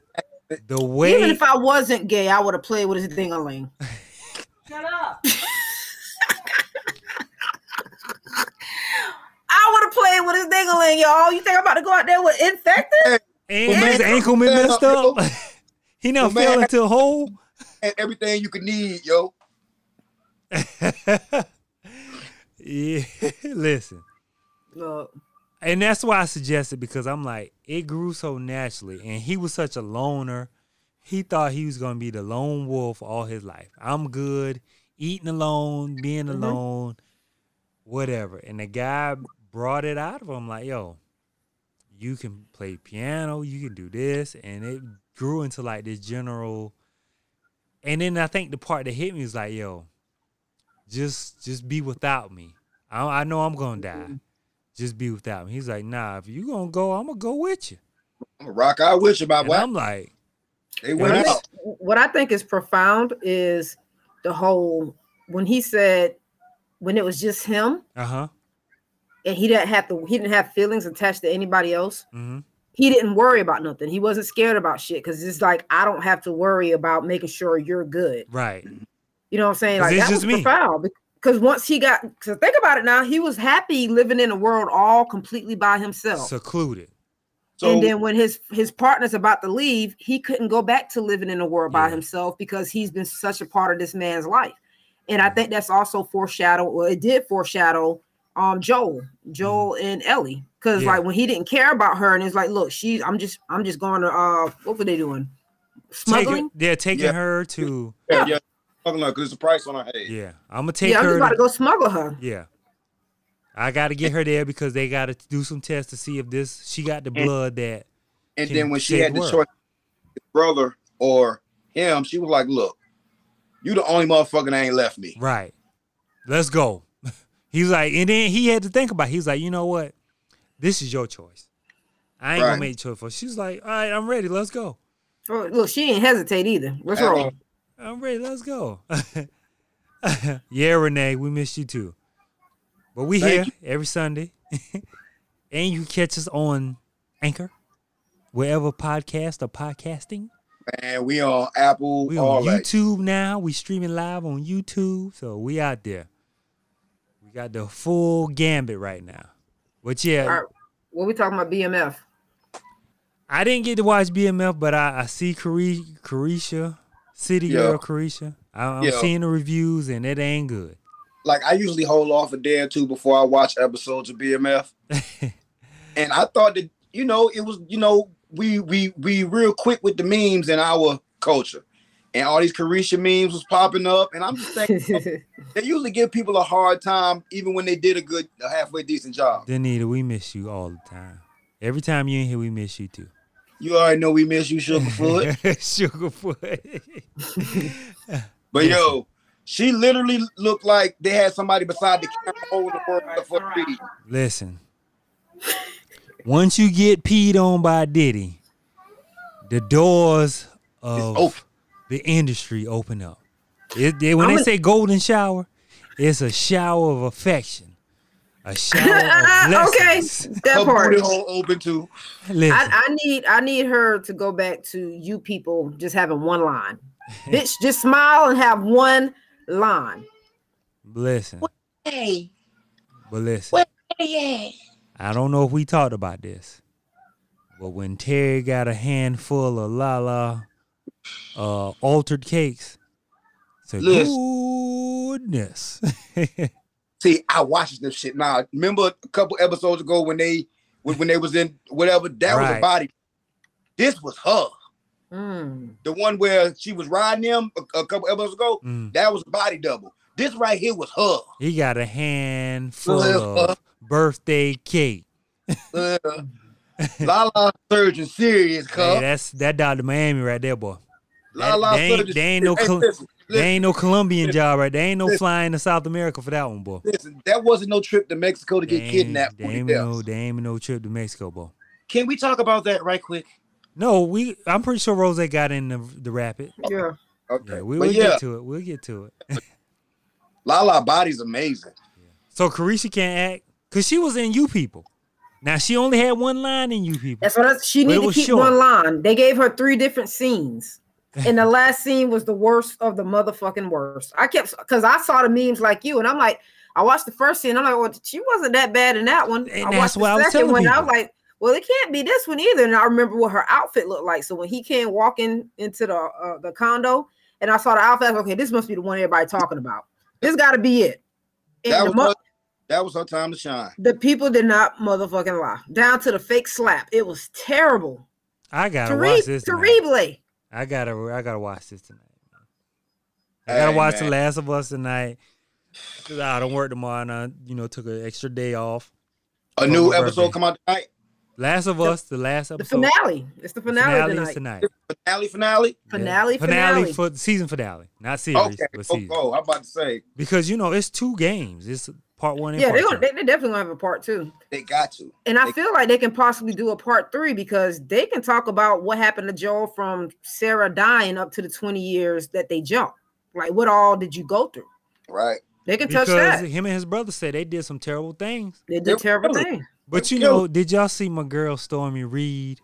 S2: the way
S3: even if I wasn't gay, I would have played with his dingaling.
S4: Shut up.
S3: I would have played with his dingaling, y'all. You think I'm about to go out there with infected?
S2: and
S1: Well,
S2: his
S1: man,
S2: ankle been
S1: man,
S2: messed
S1: yo.
S2: up, he not
S1: Well,
S2: fell
S1: man.
S2: into a hole.
S1: and everything you could need, yo.
S2: yeah, listen.
S3: Look,
S2: and that's why I suggested because I'm like, it grew so naturally, and he was such a loner. He thought he was gonna be the lone wolf all his life. I'm good, eating alone, being
S3: Mhm.
S2: alone, whatever. And the guy brought it out of him, like, yo, you can play piano, you can do this, and it grew into like this general. And then I think the part that hit me was like, yo, just just be without me. I, I know I'm gonna die just be without me. He's like, nah, if you gonna go, I'm gonna go with you.
S1: I'm gonna rock out with you, my boy.
S2: I'm like,
S1: They
S3: what
S1: went
S3: I,
S1: out.
S3: what I think is profound is the whole when he said when it was just him
S2: uh huh,
S3: and he didn't have to he didn't have feelings attached to anybody else.
S2: hmm
S3: He didn't worry about nothing. He wasn't scared about shit because it's like I don't have to worry about making sure you're good.
S2: right,
S3: You know what I'm saying? Like
S2: it's
S3: that
S2: just
S3: was
S2: me.
S3: profound because once he got because think about it now, he was happy living in a world all completely by himself.
S2: secluded.
S1: So
S3: and then when his his partner's about to leave, he couldn't go back to living in a world by himself because he's been such a part of this man's life. And I think that's also foreshadowed. Well, it did foreshadow um Joel, Joel and Ellie, because
S2: Mm-hmm. Yeah.
S3: like when he didn't care about her, and it's like, look, she's I'm just I'm just going to uh what were they doing? Smuggling.
S2: Taking, they're taking
S1: Yeah.
S2: her to.
S1: yeah, yeah, fucking like, 'cause it's a price on her head.
S2: Yeah, I'm gonna take
S3: Yeah, I'm just
S2: her.
S3: about
S2: To,
S3: to go smuggle her.
S2: yeah, I got to get her there because they got to do some tests to see if this she got the
S1: And-
S2: blood that.
S1: And then when she had
S2: the
S1: the choice, brother or him, she was like, "Look, you the only motherfucker that ain't left me."
S2: Right, let's go. He's like, and then he had to think about. It. He's like, you know what? This is your choice. I ain't
S1: Right.
S2: gonna make choice for. She's like, all right, I'm ready. Let's go.
S3: Oh, look, she ain't hesitate either. Let's
S1: At
S3: roll.
S1: all.
S2: I'm ready. Let's go. yeah, Renee, we missed you too. But we
S1: Thank
S2: here every Sunday, and you catch us on Anchor, wherever podcast or podcasting.
S1: And we on Apple,
S2: We
S1: all
S2: on
S1: that.
S2: YouTube now. We streaming live on YouTube, so we out there. We got the full gambit right now. But yeah,
S3: All right. What we talking about BMF?
S2: I didn't get to watch BMF, but I, I see Cari- Caresha, City
S1: Yeah.
S2: Girl Caresha. I, I'm
S1: Yeah.
S2: seeing the reviews, and it ain't good.
S1: Like I usually hold off a day or two before I watch episodes of BMF. and I thought that you know it was you know we we we real quick with the memes in our culture, and all these Caresha memes was popping up, and I'm just thinking they usually give people a hard time even when they did a good a halfway decent job.
S2: Danita, we miss you all the time. Every time you in here, we miss you too.
S1: You already know we miss you, Sugarfoot.
S2: Sugarfoot.
S1: but yo, she literally looked like they had somebody beside the camera holding the word up for the feed.
S2: Listen, once you get peed on by Diddy, the doors of
S1: open.
S2: the industry open up. It, they- when
S3: I'm
S2: they
S3: a-
S2: say golden shower, it's a shower of affection A shower of
S3: Okay. That
S1: Her
S3: part.
S1: hole open too.
S2: Listen,
S3: I, I need I need her to go back to you people just having one line. Bitch, just smile and have one line.
S2: listen,
S1: Hey,
S2: but listen.
S1: What?
S2: I don't know if we talked about this, but when Terry got a handful of Lala uh, altered cakes, said,
S1: Listen.
S2: goodness.
S1: See, I watched this shit now. Remember a couple episodes ago when they when, when they was in whatever that was a body. This was her.
S3: Mm.
S1: The one where she was riding him a, a couple episodes ago.
S2: Mm.
S1: That was a body double. This right here was her.
S2: He got a handful
S1: Uh,
S2: of birthday cake.
S1: Uh, Lala surgeon serious, cuz.
S2: Hey, that's that Dr. Miami right there, boy. that-
S1: Lala
S2: they ain't-
S1: surgeon.
S2: they ain't no
S1: Hey,
S2: cl-
S1: listen,
S2: They ain't no Colombian job, right? They ain't no
S1: Listen.
S2: flying to South America for that one, boy.
S1: listen, that wasn't no trip to Mexico to get kidnapped.
S2: They
S1: for
S2: ain't no,
S1: death.
S2: they ain't no trip to Mexico, boy.
S5: Can we talk about that right quick?
S2: No, we. I'm pretty sure Rose got in the, the rapid.
S3: Yeah.
S1: Okay,
S2: Yeah, we,
S1: but
S2: will
S1: yeah,
S2: get to it. We'll get to it.
S1: Lala body's amazing.
S2: So Caresha can't act because she was in You People. Now she only had one line in You People.
S3: That's what I, she
S2: But
S3: needed to keep
S2: short.
S3: one line. They gave her three different scenes. And the last scene was the worst of the motherfucking worst. I kept because I saw the memes like you, and I'm like, I watched the first scene. I'm like, well, she wasn't that bad in that one.
S2: And
S3: I
S2: that's
S3: watched
S2: what I
S3: the
S2: was
S3: second one. and I was like, well, it can't be this one either. And I remember what her outfit looked like. So when he came walking into the uh, the condo, and I saw the outfit, I was like, okay, this must be the one everybody talking about. This got to be it. And
S1: That was,
S3: mo-
S1: her, that was her time to shine.
S3: the people did not motherfucking lie. Down to the fake slap. It was terrible.
S2: I gotta
S3: Terri-
S2: watch this. Tonight.
S3: Terrible.
S2: I gotta. I gotta watch this tonight. I gotta
S1: Hey,
S2: watch
S1: man.
S2: The Last of Us tonight. Cause I don't work tomorrow, and I, you know, took an extra day off.
S1: A new episode
S2: birthday.
S1: come out tonight.
S2: Last of Us, the last
S3: The
S2: episode.
S3: finale. It's the
S2: the
S3: finale,
S2: is
S3: tonight.
S2: tonight.
S1: Finale, finale.
S3: Finale,
S2: finale
S3: finale.
S2: for season finale, not series,
S1: Okay.
S2: but
S1: Oh,
S2: season.
S1: oh, I'm about to say
S2: Because you know it's two games. It's part one and
S3: Yeah,
S2: part
S3: they're they, they definitely gonna have a part two.
S1: they got to.
S3: And I
S1: They-
S3: feel like they can possibly do a part three because they can talk about what happened to Joel from Sarah dying up to the 20 years that they jumped. Like, what all did you go through?
S1: Right.
S3: They can touch
S2: because
S3: that.
S2: him and his brother said they did some terrible things.
S3: They
S1: They
S3: did terrible
S1: really-
S3: things.
S2: But you know, did y'all see my girl Storm Reid?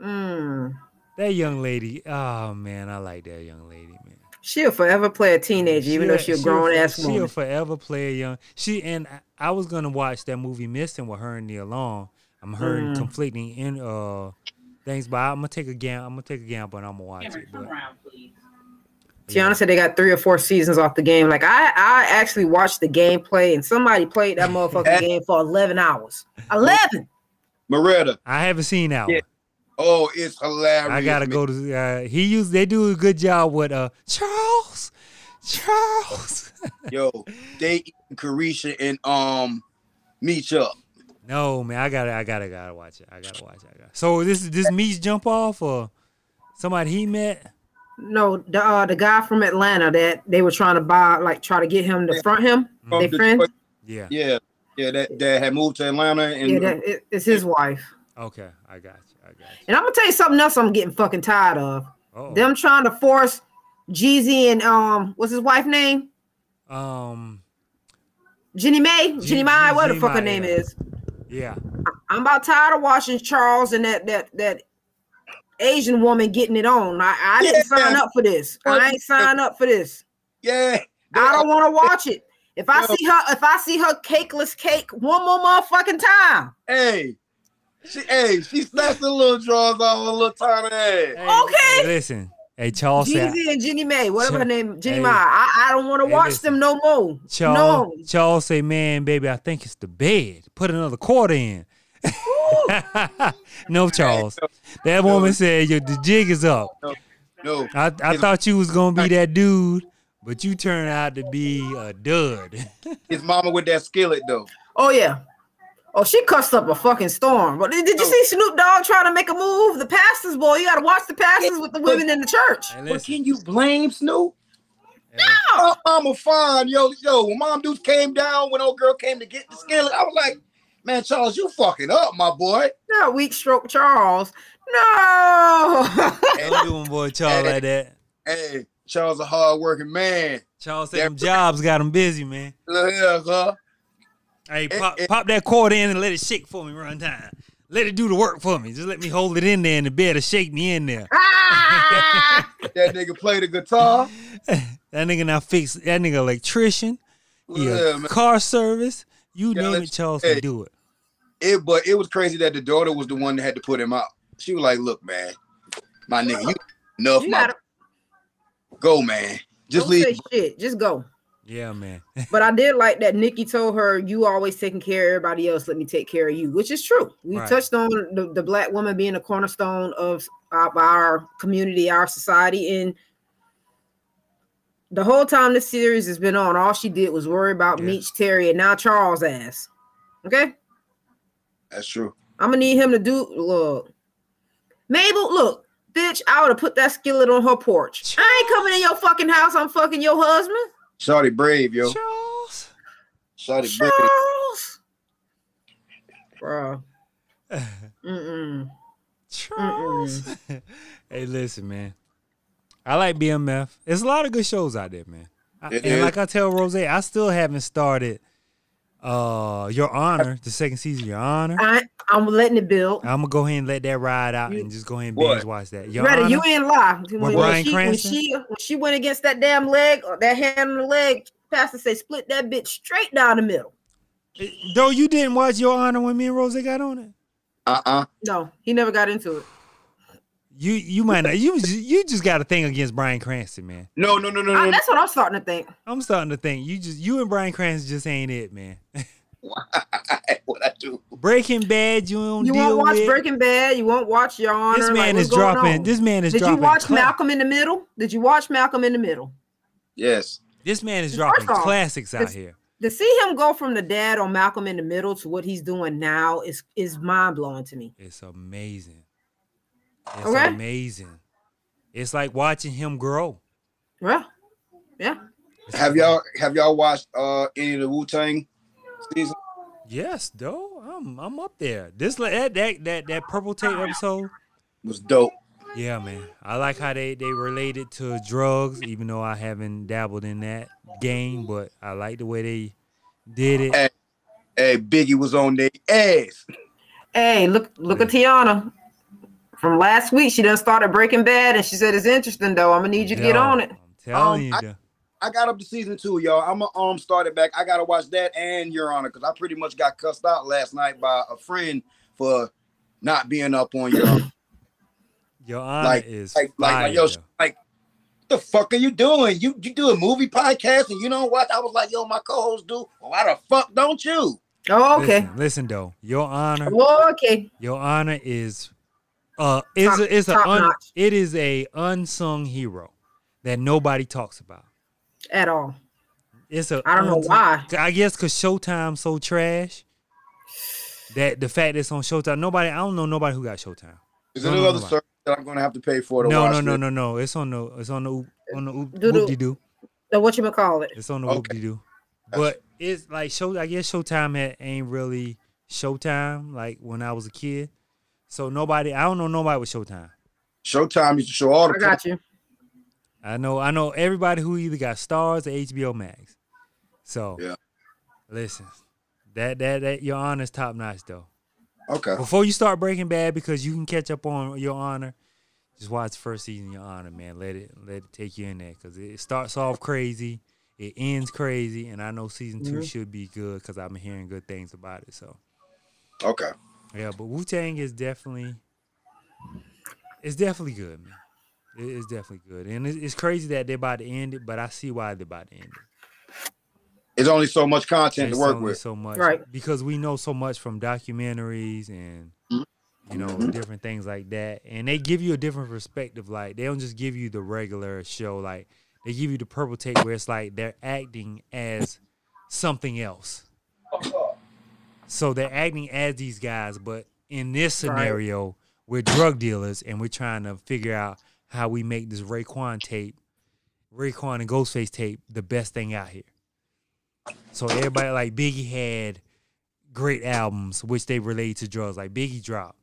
S3: Mm.
S2: That young lady. Oh man, I like that young lady, man.
S3: She'll forever play a teenager, even though she's a
S2: she'll-
S3: grown ass woman.
S2: She'll forever play a young. She and I- I was gonna watch that movie Missing with her and Nia Long. I'm hearing
S3: Mm.
S2: conflicting in uh things, but I'm gonna take a gamble. I'm gonna take a gamble and I'm gonna watch
S4: Cameron,
S2: it.
S4: come
S2: But,
S4: around, please.
S3: Tiana said they got three or four seasons off the game. Like I, I actually watched the gameplay, and somebody played that motherfucking game for 11 hours. 11.
S1: Moretta.
S2: I haven't seen that
S1: Yeah.
S2: One.
S1: Oh, it's hilarious.
S2: I gotta
S1: man.
S2: go to. Uh, he used. They do a good job with uh Charles. Charles.
S1: Yo, they and Caresha and um meet up.
S2: no man, I gotta. I gotta. Gotta watch it. I gotta watch it. I gotta. So this is this meets jump off or somebody he met.
S3: No, the uh, the guy from Atlanta that they were trying to buy, like try to get him to front him.
S1: From
S3: They friend.
S1: Detroit.
S2: Yeah.
S1: Yeah, yeah, that, that had moved to Atlanta and
S3: Yeah, that, it, it's his wife.
S2: Okay, I got you. I got
S3: And I'm gonna tell you something else. I'm getting fucking tired of.
S2: Oh.
S3: them trying to force Jeezy and um, what's his wife name?
S2: Um.
S3: Jeannie Mai,
S2: G-
S3: Jeannie Mai, what the fuck her name
S2: yeah.
S3: is.
S2: Yeah.
S3: I'm about tired of watching Charles and that that that Asian woman getting it on. I, I didn't sign up for this. I ain't sign up for this.
S1: yeah.
S3: I don't want to watch it. If I
S1: Yo.
S3: see her, if I see her cakeless cake one more motherfucking time,
S1: Hey, she, hey, she snatched the little drawers off her little tiny head.
S2: Hey,
S3: Okay.
S2: Listen. Hey, Charles said.
S3: Jeezy and Jeannie Mai, whatever her name, Jenny
S2: hey.
S3: Mai. I, I don't want to
S2: Hey,
S3: watch
S2: listen.
S3: them no more.
S2: Charles,
S3: No.
S2: Charles say, man, baby, I think it's the bed. Put another quarter in. no, Charles. That woman said, Yo, the jig is up.
S1: No,
S2: I, I thought you was gonna be that dude, but you turned out to be a dud.
S1: his mama with that skillet though.
S3: Oh yeah. Oh, she cussed up a fucking storm. But did, did you
S1: Oh.
S3: see Snoop Dogg trying to make a move? The pastors, boy, you gotta watch the pastors with the women in the church.
S2: Hey,
S1: But can you blame Snoop?
S2: hey,
S1: Oh, uh, mama fine, yo, yo. When Mom Deuce came down, when old girl came to get the skillet, I was like, man, Charles, you fucking up, my boy.
S3: Not weak stroke Charles. No.
S2: don't do him, boy, Charles like that.
S1: Hey, Charles a hard working man.
S2: Charles said them jobs got him busy, man.
S1: Look here, huh?
S2: Hey, pop,
S1: it-
S2: pop that cord in and let it shake for me run time. Let it do the work for me. Just let me hold it in there in the bed to shake me in there.
S3: Ah!
S1: that nigga play the guitar.
S2: that nigga now fix that nigga electrician. He
S1: Yeah,
S2: car service. You
S1: Yeah,
S2: name
S1: let-
S2: it, Charles
S1: hey.
S2: can do it.
S1: It, but it was crazy that the daughter was the one that had to put him out. She was like, "Look, man, my nigga, you enough,
S3: you
S1: my
S3: gotta
S1: go, man. Just
S3: don't
S1: leave."
S3: say shit. Just go.
S2: Yeah, man.
S3: But I did like that Nikki told her, "You always taking care of everybody else. Let me take care of you," which is true. We
S2: Right.
S3: touched on the, the black woman being a cornerstone of, of our community, our society, and the whole time this series has been on, all she did was worry about
S2: Yeah.
S3: Meech Terry and now Charles' ass. Okay,
S1: That's true.
S3: I'm gonna need him to do look. Mabel, look, bitch, I would have put that skillet on her porch. I ain't coming in your fucking house. I'm fucking your husband,
S1: Shorty brave, yo.
S2: Charles.
S1: Shorty brave.
S3: Charles. Bro. Mm-mm.
S2: Charles. hey, listen, man. I like BMF. There's a lot of good shows out there, man. I- and
S1: is.
S2: like I tell Rose, I still haven't started uh Your Honor, the second season, Your Honor.
S3: I, I'm letting it build.
S2: I'm gonna go ahead and let that ride out
S3: You-
S2: and just go ahead and
S1: What?
S2: binge watch that. Your
S3: Ready,
S2: Honor,
S3: you ain't lie. When,
S2: Bryan
S3: she, when she when she went against that damn leg or that hand on the leg, Pastor say split that bitch straight down the middle.
S2: though you didn't watch Your Honor when me and Rose got on it.
S1: Uh-uh.
S3: No, he never got into it.
S2: You you might not you you just got a thing against Bryan Cranston, man.
S1: No, no, no, no,
S3: I-
S1: no.
S3: that's what I'm starting to think.
S2: I'm starting to think you just you and Bryan Cranston just ain't it, man.
S1: what I do?
S2: Breaking Bad, you don't
S3: You
S2: deal
S3: won't watch
S2: with.
S3: Breaking Bad. You won't watch Your Honor.
S2: this man
S3: what's
S2: is dropping.
S3: on?
S2: This man is
S3: Did you
S2: dropping.
S3: watch
S2: cla-
S3: Malcolm in the Middle? Did you watch Malcolm in the Middle?
S1: Yes.
S2: This man is dropping
S3: off,
S2: classics out here.
S3: To see him go from the dad on Malcolm in the Middle to what he's doing now is is mind blowing to me.
S2: It's amazing. It's
S3: Okay.
S2: amazing. It's like watching him grow.
S3: Well, yeah.
S2: It's
S1: Have y'all have y'all watched uh any of the Wu Tang season?
S2: Yes, though. I'm I'm up there. This like that that that, that purple tape episode.
S1: Was dope.
S2: Yeah, man. I like how they they related to drugs, even though I haven't dabbled in that game, but I like the way they did it.
S1: Hey. Hey, Biggie was on their ass.
S3: Hey, look look at Tiana. From last week, she done started Breaking Bad, and she said it's interesting though. I'm gonna need you to get on it.
S2: I'm telling
S1: Um,
S2: you.
S1: I- I got up to season two, y'all. I'm gonna um start it back. I gotta watch that and Your Honor because I pretty much got cussed out last night by a friend for not being up on Your Honor.
S2: Your honor
S1: like-
S2: is
S1: like, like,
S2: fire.
S1: like, yo,
S2: though.
S1: like, the fuck are you doing? You you do a movie podcast and you don't watch? I was like, yo, my co-host do. Well, why the fuck don't you?
S3: Oh, okay.
S2: Listen, listen though. Your honor,
S3: Oh, okay.
S2: your honor is uh is
S3: Top-
S2: a, is a un, it is a unsung hero that nobody talks about.
S3: At all.
S2: It's a
S3: I don't know why.
S2: I guess cause Showtime's so trash. That the fact it's on Showtime, nobody I don't know nobody who got Showtime.
S1: Is
S2: No,
S1: it
S2: no,
S1: another service that I'm gonna have to pay for to
S2: No,
S1: watch?
S2: no, no,
S1: this?
S2: no, no. It's on the it's on the on the
S3: Doo-doo.
S2: whoop de doo.
S3: So what you call it?
S2: It's on the
S1: Okay.
S2: whoop de doo. But it's like show. I guess Showtime had, ain't really Showtime like when I was a kid. So nobody, I don't know nobody with Showtime.
S1: Showtime used to show all the
S3: I got you.
S2: I know, I know everybody who either got Starz or HBO Max. So
S1: Yeah.
S2: listen, that that that your honor's top notch though.
S1: Okay.
S2: Before you start Breaking Bad, because you can catch up on Your Honor, just watch the first season Your Honor, man. Let it let it take you in there, because it starts off crazy, it ends crazy, and I know season 2
S3: Mhm.
S2: should be good because I've been hearing good things about it. So
S1: Okay.
S2: Yeah, but Wu Tang is definitely, it's definitely good, man. It's definitely good, and it's, it's crazy that they're about to end it, but I see why they're about to end it.
S1: It's only so much content
S2: There's
S1: to work
S2: only
S1: with.
S2: so much,
S3: Right.
S2: Because we know so much from documentaries and you know
S1: Mhm.
S2: different things like that, and they give you a different perspective. Like they don't just give you the regular show. Like they give you the purple tape where it's like they're acting as something else. So they're acting as these guys, but in this
S3: Right.
S2: scenario, we're drug dealers and we're trying to figure out how we make this Raekwon tape, Raekwon and Ghostface tape, the best thing out here. So everybody like Biggie had great albums which they related to drugs. Like Biggie dropped,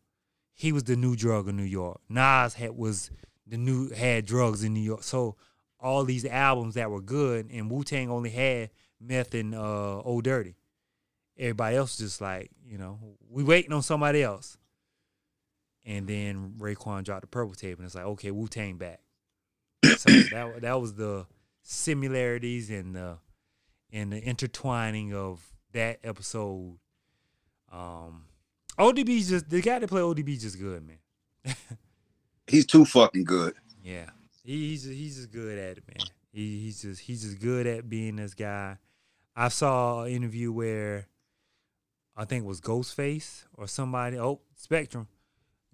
S2: he was the new drug in New York. Nas had was the new had drugs in New York. So all these albums that were good, and Wu Tang only had meth and uh, Old Dirty, everybody else just like, you know, we waiting on somebody else. And then Raekwon dropped the purple tape, and it's like, okay, Wu Tang back. so that that was the similarities and the and the intertwining of that episode. Um, ODB just the guy that play ODB just good, man.
S1: He's too fucking good.
S2: Yeah, he, he's he's just good at it, man. He, he's just he's just good at being this guy. I saw an interview where I think it was Ghostface or somebody. Oh, Spectrum.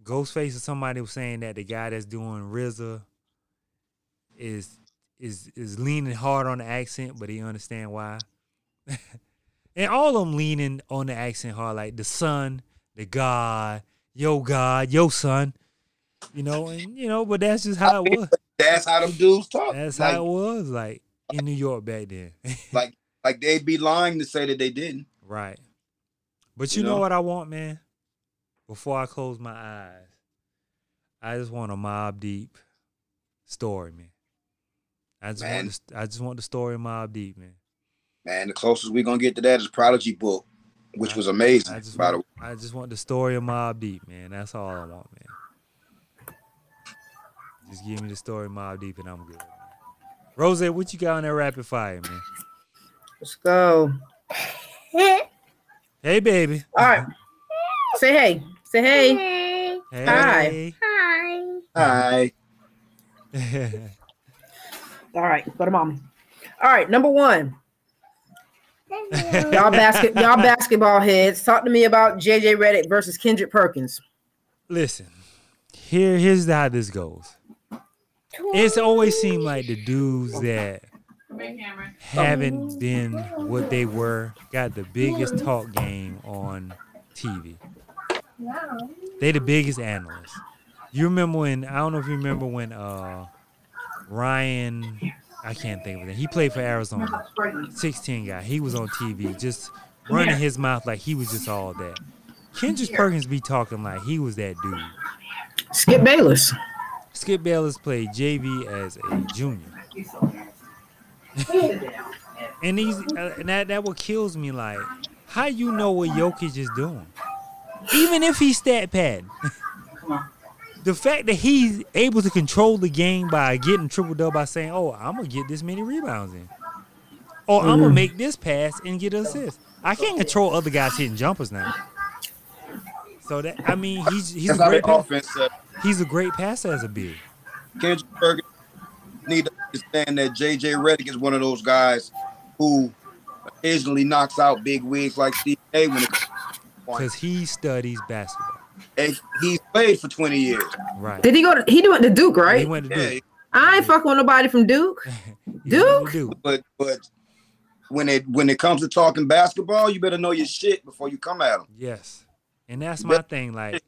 S2: Ghostface or somebody was saying that the guy that's doing RZA is is is leaning hard on the accent, but he understand why. and all of them leaning on the accent hard, like the son, the God, yo God, yo son. You know, and you know, but that's just how it was.
S1: That's how them dudes talk.
S2: That's
S1: like,
S2: how it was, like in New York back then.
S1: like like they'd be lying to say that they didn't.
S2: right. But you,
S1: You
S2: know
S1: know?
S2: what I want, man? Before I close my eyes, I just want a Mobb Deep story, man. I just
S1: Man.
S2: want the, I just want the story of Mobb Deep, man.
S1: Man, the closest we're gonna get to that is Prodigy book, which
S2: I-
S1: was amazing.
S2: I just
S1: by the
S2: want, I just want the story of Mobb Deep, man. That's all I want, man. Just give me the story of Mobb Deep and I'm good. Man. Rose, what you got on that rapid fire, man?
S3: Let's go.
S2: Hey, baby.
S3: All right. Say hey. Say hey.
S2: Hey.
S1: Hi. Hi. Hi.
S3: All right. Go to mommy. All right. Number one. Y'all basket y'all basketball heads. Talk to me about JJ Redick versus Kendrick Perkins.
S2: Listen, here here's how this goes. It's always seemed like the dudes that haven't been what they were got the biggest talk game on TV. They the biggest analysts. You remember when I don't know if you remember when uh Ryan I can't think of it. He played for Arizona. 16 guy. He was on TV just running his mouth like he was just all that. Kendrick Perkins be talking like he was that dude.
S3: Skip Bayless.
S2: Skip Bayless played JV as a junior. and he's uh, and that that what kills me like how you know what Jokic is doing. Even if he's stat pad. the fact that he's able to control the game by getting triple double by saying, "Oh, I'm gonna get this many rebounds in," or I'm gonna make this pass and get an assist. I can't control other guys hitting jumpers now. So that I mean, he's he's a
S1: That's how
S2: great pass,
S1: offense. Uh,
S2: he's a great passer as a big.
S1: Kendrick Perkins need to understand that JJ Redick is one of those guys who occasionally knocks out big wigs like Steve A. When
S2: because he studies basketball.
S1: and he's played for 20 years.
S2: Right.
S3: Did he go to he went to Duke, right?
S2: He
S3: right?
S2: went to
S1: Yeah,
S2: Duke.
S3: I ain't fucking with nobody from Duke.
S2: He
S3: Duke?
S2: Duke.
S1: but but when it when it comes to talking basketball, you better know your shit before you come at them.
S2: Yes. And that's my thing. Like, he-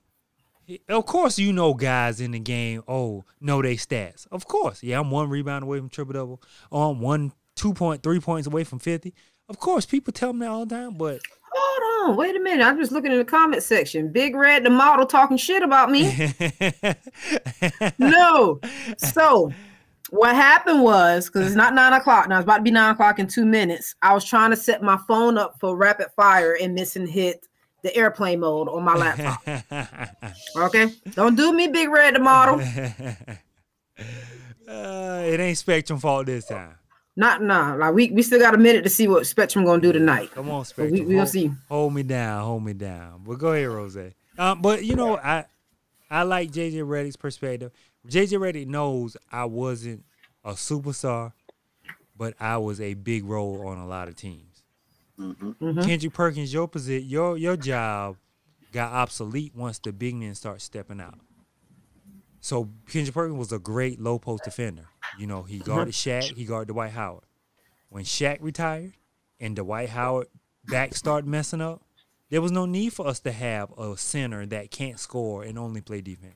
S2: of course, you know guys in the game, oh, know they stats. Of course. Yeah, I'm one rebound away from triple double. Oh, I'm one, two point, three points away from 50. Of course, people tell me that all the time, but
S3: Hold on, wait a minute. I'm just looking in the comment section. Big Red, the model, talking shit about me. no. So what happened was because it's not nine o'clock now, it's about to be nine o'clock in two minutes. I was trying to set my phone up for rapid fire and missing hit the airplane mode on my laptop. Okay, don't do me, Big Red, the model.
S2: Uh, it ain't Spectrum fault this time.
S3: Not nah. Like we, we still got a minute to see what Spectrum gonna do tonight.
S2: Come on,
S3: But
S2: Spectrum.
S3: we we gonna
S2: hold,
S3: see.
S2: hold me down, hold me down. But go ahead, Rose. Um, but you know, I I like JJ Redick's perspective. JJ Redick knows I wasn't a superstar, but I was a big role on a lot of teams.
S3: Mhm.
S2: Kendrick Perkins, your position, your your job got obsolete once the big men start stepping out. So Kendrick Perkins was a great low post defender. You know, he guarded mm-hmm. Shaq, he guarded Dwight Howard. When Shaq retired and Dwight Howard back started messing up, there was no need for us to have a center that can't score and only play defense.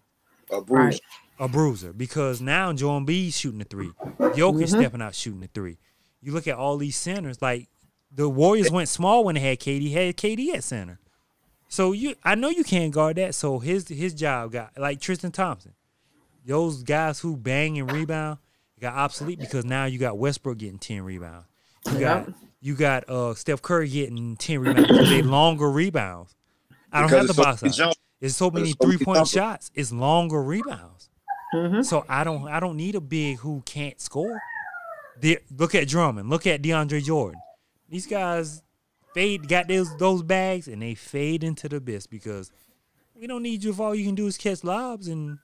S1: A bruise.
S3: Right.
S2: A bruiser. Because now Joel Embiid's shooting the three. Jokic mm-hmm. stepping out shooting the three. You look at all these centers, like the Warriors went small when they had KD, had KD at center. So you I know you can't guard that. So his his job got like Tristan Thompson. Those guys who bang and rebound got obsolete because now you got Westbrook getting 10 rebounds. You got You got uh Steph Curry getting 10 rebounds they longer rebounds. I don't
S1: Because
S2: have to box out.
S1: jump-
S2: It's so many three point shots. It's longer rebounds.
S3: Mhm.
S2: So I don't I don't need a big who can't score. The- look at Drummond. Look at DeAndre Jordan. These guys fade got those those bags and they fade into the abyss because we don't need you if all you can do is catch lobs and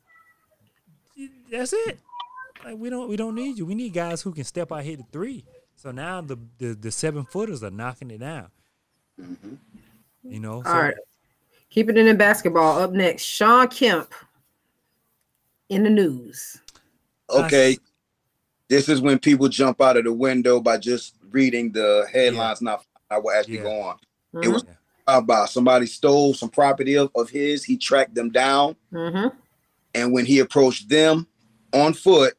S2: that's it. Like we don't we don't need you. We need guys who can step out hit the three. So now the the, the seven footers are knocking it down. Mm-hmm. You know, so
S3: All right. Keeping it in basketball. Up next, Shawn Kemp in the news.
S1: Okay. This is when people jump out of the window by just reading the headlines, not finding out what actually
S2: Yeah.
S1: go on. It
S3: Mhm.
S1: was about somebody stole some property of, of his. He tracked them down,
S3: Mhm.
S1: and when he approached them on foot,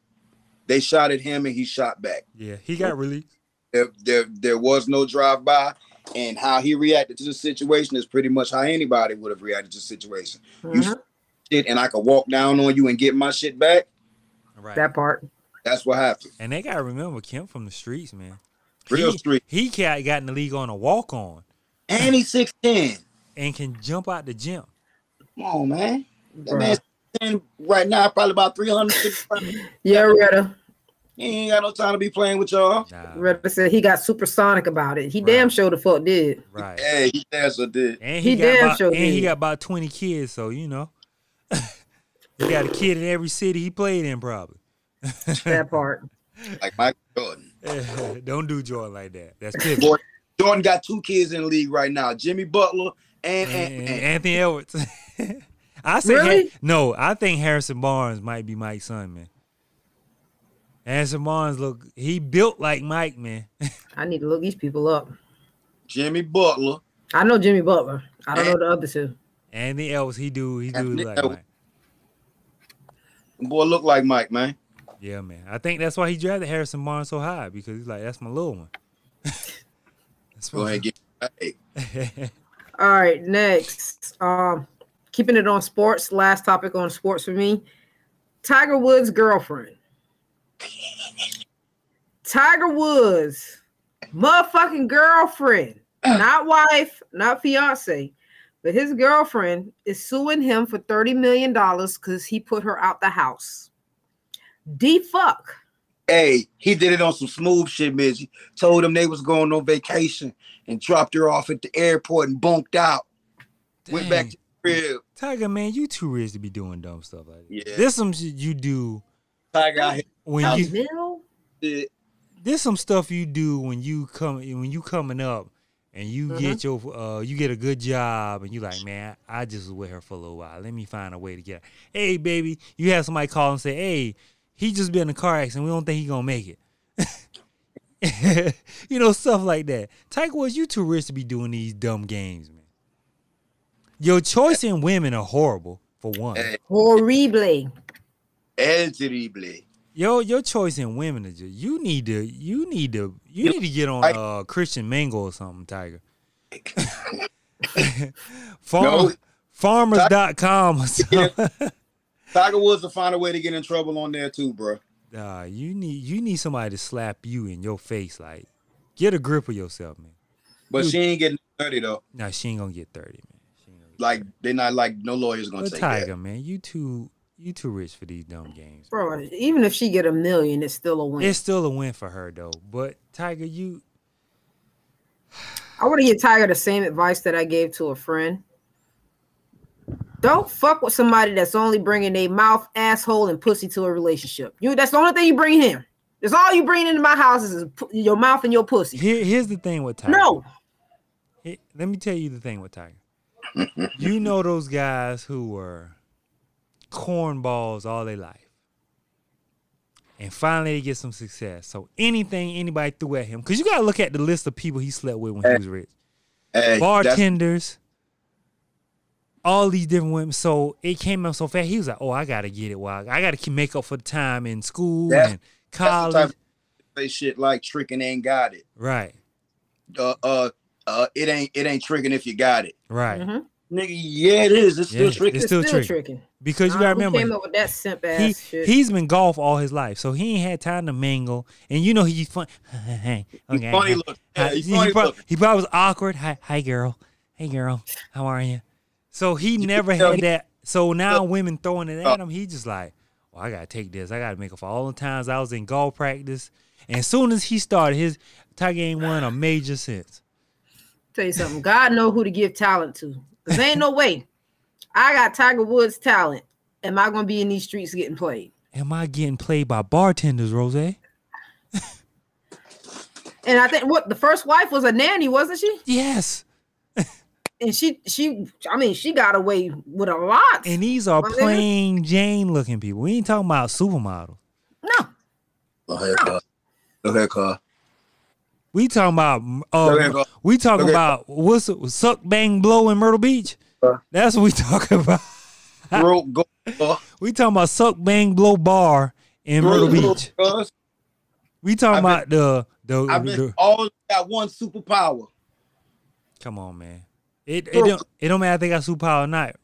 S1: they shot at him, and he shot back.
S2: yeah, he got released.
S1: There, there, there was no drive by, and how he reacted to the situation is pretty much how anybody would have reacted to the situation. You
S3: Mhm.
S1: shit, and I could walk down on you and get my shit back.
S2: Right.
S3: That part.
S1: That's what happened.
S2: and they gotta remember Kemp from the streets, man.
S1: Real
S2: he,
S1: street.
S2: He got, got in the league on a walk on
S1: And he's six ten.
S2: and can jump out the gym.
S1: Come on, man. That
S3: Bruh.
S1: man's 10 right now, probably about 300.
S3: Yeah, Retta.
S1: he ain't got no time to be playing with y'all.
S2: Nah,
S3: Retta said he got supersonic about it. He
S2: Right.
S3: damn sure the fuck did.
S2: right.
S1: Hey, he damn a did.
S2: And he,
S3: He damn
S2: about,
S3: sure
S2: and he got about twenty kids, so you know. he got a kid in every city he played in, probably.
S3: That part.
S1: Like Michael Jordan.
S2: Don't do Jordan like that. That's pivot.
S1: Boy, Jordan got two kids in the league right now. Jimmy Butler and,
S2: and,
S1: and,
S2: and Anthony Edwards. I say
S3: Really?
S2: no. I think Harrison Barnes might be Mike's son, man. Harrison Barnes look he built like Mike, man.
S3: I need to look these people up.
S1: Jimmy Butler.
S3: I know Jimmy Butler. I don't know the other two.
S2: Anthony Edwards, he do he do
S1: Anthony
S2: like
S1: Edwards.
S2: Mike.
S1: Boy, look like Mike, man.
S2: Yeah, man. I think that's why he drafted Harrison Barnes so high because he's like, that's my little one. that's
S1: Go ahead get hey.
S3: All right, next. Um, keeping it on sports. Last topic on sports for me. Tiger Woods' girlfriend. Tiger Woods, motherfucking girlfriend, not wife, not fiance, but his girlfriend is suing him for thirty million dollars because he put her out the house. D fuck.
S1: hey, he did it on some smooth shit, Midgie. Told him they was going on vacation and dropped her off at the airport and bunked out. Went back to the crib.
S2: Tiger, man, you too rich to be doing dumb stuff like that.
S1: Yeah.
S2: This some shit you do
S1: Tiger out
S2: when you
S3: Mill?
S1: here.
S2: this some stuff you do when you come when you coming up and you
S3: Mhm.
S2: get your uh you get a good job and you like man I just was with her for a little while let me find a way to get her. hey baby you have somebody call and say hey he just been in a car accident we don't think he gonna make it you know stuff like that Tiger Woods you too rich to be doing these dumb games man your choice in women are horrible for one
S1: Horribly.
S3: Horrible.
S1: El Terrible.
S2: Yo, your choice in women is just you need to you need to you
S1: You-
S2: need to get on
S1: I-
S2: uh Christian Mingle or something, Tiger. Farm,
S1: No.
S2: farmers.com or something.
S1: Tiger Woods will find a way to get in trouble on there too, bro.
S2: Nah, you need you need somebody to slap you in your face like get a grip of yourself, man.
S1: But
S2: Dude.
S1: she ain't getting 30 though.
S2: Nah, she ain't gonna get 30, man. She ain't gonna get
S1: Like they're not like no lawyer's gonna
S2: But
S1: take
S2: Tiger,
S1: that.
S2: man, you too you too rich for these dumb games.
S3: Bro, even if she get a million, it's still a win.
S2: It's still a win for her though. But Tiger, you
S3: I want to give Tiger the same advice that I gave to a friend. Don't fuck with somebody that's only bringing a mouth, asshole, and pussy to a relationship. You that's the only thing you bring him. That's all you bring into my house is your mouth and your pussy.
S2: here, here's the thing with Tiger.
S3: No,
S2: Hey, let me tell you the thing with Tiger. you know those guys who were cornballs all their life. And finally they get some success. So anything anybody threw at him, because you gotta look at the list of people he slept with when he was rich.
S1: Hey, that's-
S2: Bartenders, all these different women. So it came up so fast. He was like, Oh, I gotta get it. Well, I gotta keep make up for the time in school
S1: That's-
S2: and
S1: that's the type
S2: college.
S1: of say shit like tricking ain't got it.
S2: right,
S1: Uh, uh, uh, it ain't it ain't tricking if you got it.
S2: right.
S3: Mhm.
S1: Nigga, yeah, it is. It's still
S2: Yeah,
S1: tricky.
S2: it's
S3: It's
S2: still
S3: still,
S2: tricky.
S3: tricking.
S2: because you gotta
S3: don't know who
S2: remember
S3: came up with that simp ass
S2: he
S3: shit.
S2: he's been golf all his life, so he ain't had time to mingle. And you know he's fun. okay,
S1: He's funny looking. Yeah,
S2: Hi-
S1: he's
S2: he,
S1: funny
S2: prob-
S1: looking.
S2: he probably was awkward. Hi, hi, girl. Hey, girl. How are you? So he never had
S1: he-
S2: that. So now women throwing it
S1: Oh.
S2: at him, he just like, well, I gotta take this. I gotta make up for all the times I was in golf practice. And as soon as he started, his Tiger ain't won a major sense.
S3: Tell you something. God know who to give talent to. Cause ain't no way. I got Tiger Woods talent. Am I gonna be in these streets getting played?
S2: Am I getting played by bartenders, Rose?
S3: And I think what the first wife was a nanny, wasn't she?
S2: Yes.
S3: And she she I mean she got away with a lot.
S2: And these are
S3: My nigga.
S2: plain Jane looking people. We ain't talking about supermodels.
S3: no,
S1: Go ahead, Carl. Go ahead, Carl.
S2: We talking about uh,
S1: Go ahead, Carl.
S2: we talking
S1: Okay.
S2: about what's it, suck bang blow in Myrtle Beach.
S1: Uh.
S2: That's what we talking about.
S1: Broke, go. Carl.
S2: We talking about suck bang blow bar in Myrtle Beach. We talking
S1: I've been-
S2: about the the,
S1: I've been
S2: the-
S1: all got one superpower.
S2: come on man. It it don't it don't matter if they got superpower or not.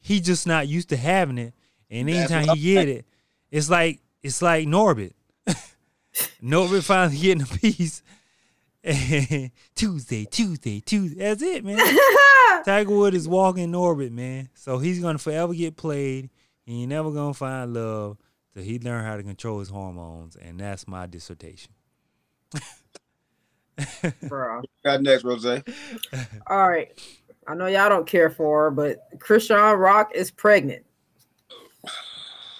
S2: He just not used to having it, and anytime he get it, it's like it's like Norbit. Norbit finally getting a piece. Tuesday, Tuesday, Tuesday. That's it, man. Tiger Wood is walking in orbit, man. So he's gonna forever get played. and He ain't never gonna find love till he learn how to control his hormones, and that's my dissertation.
S3: bro.
S1: Got next, Rose.
S3: All right. I know y'all don't care for her, but Chrisean Rock is pregnant.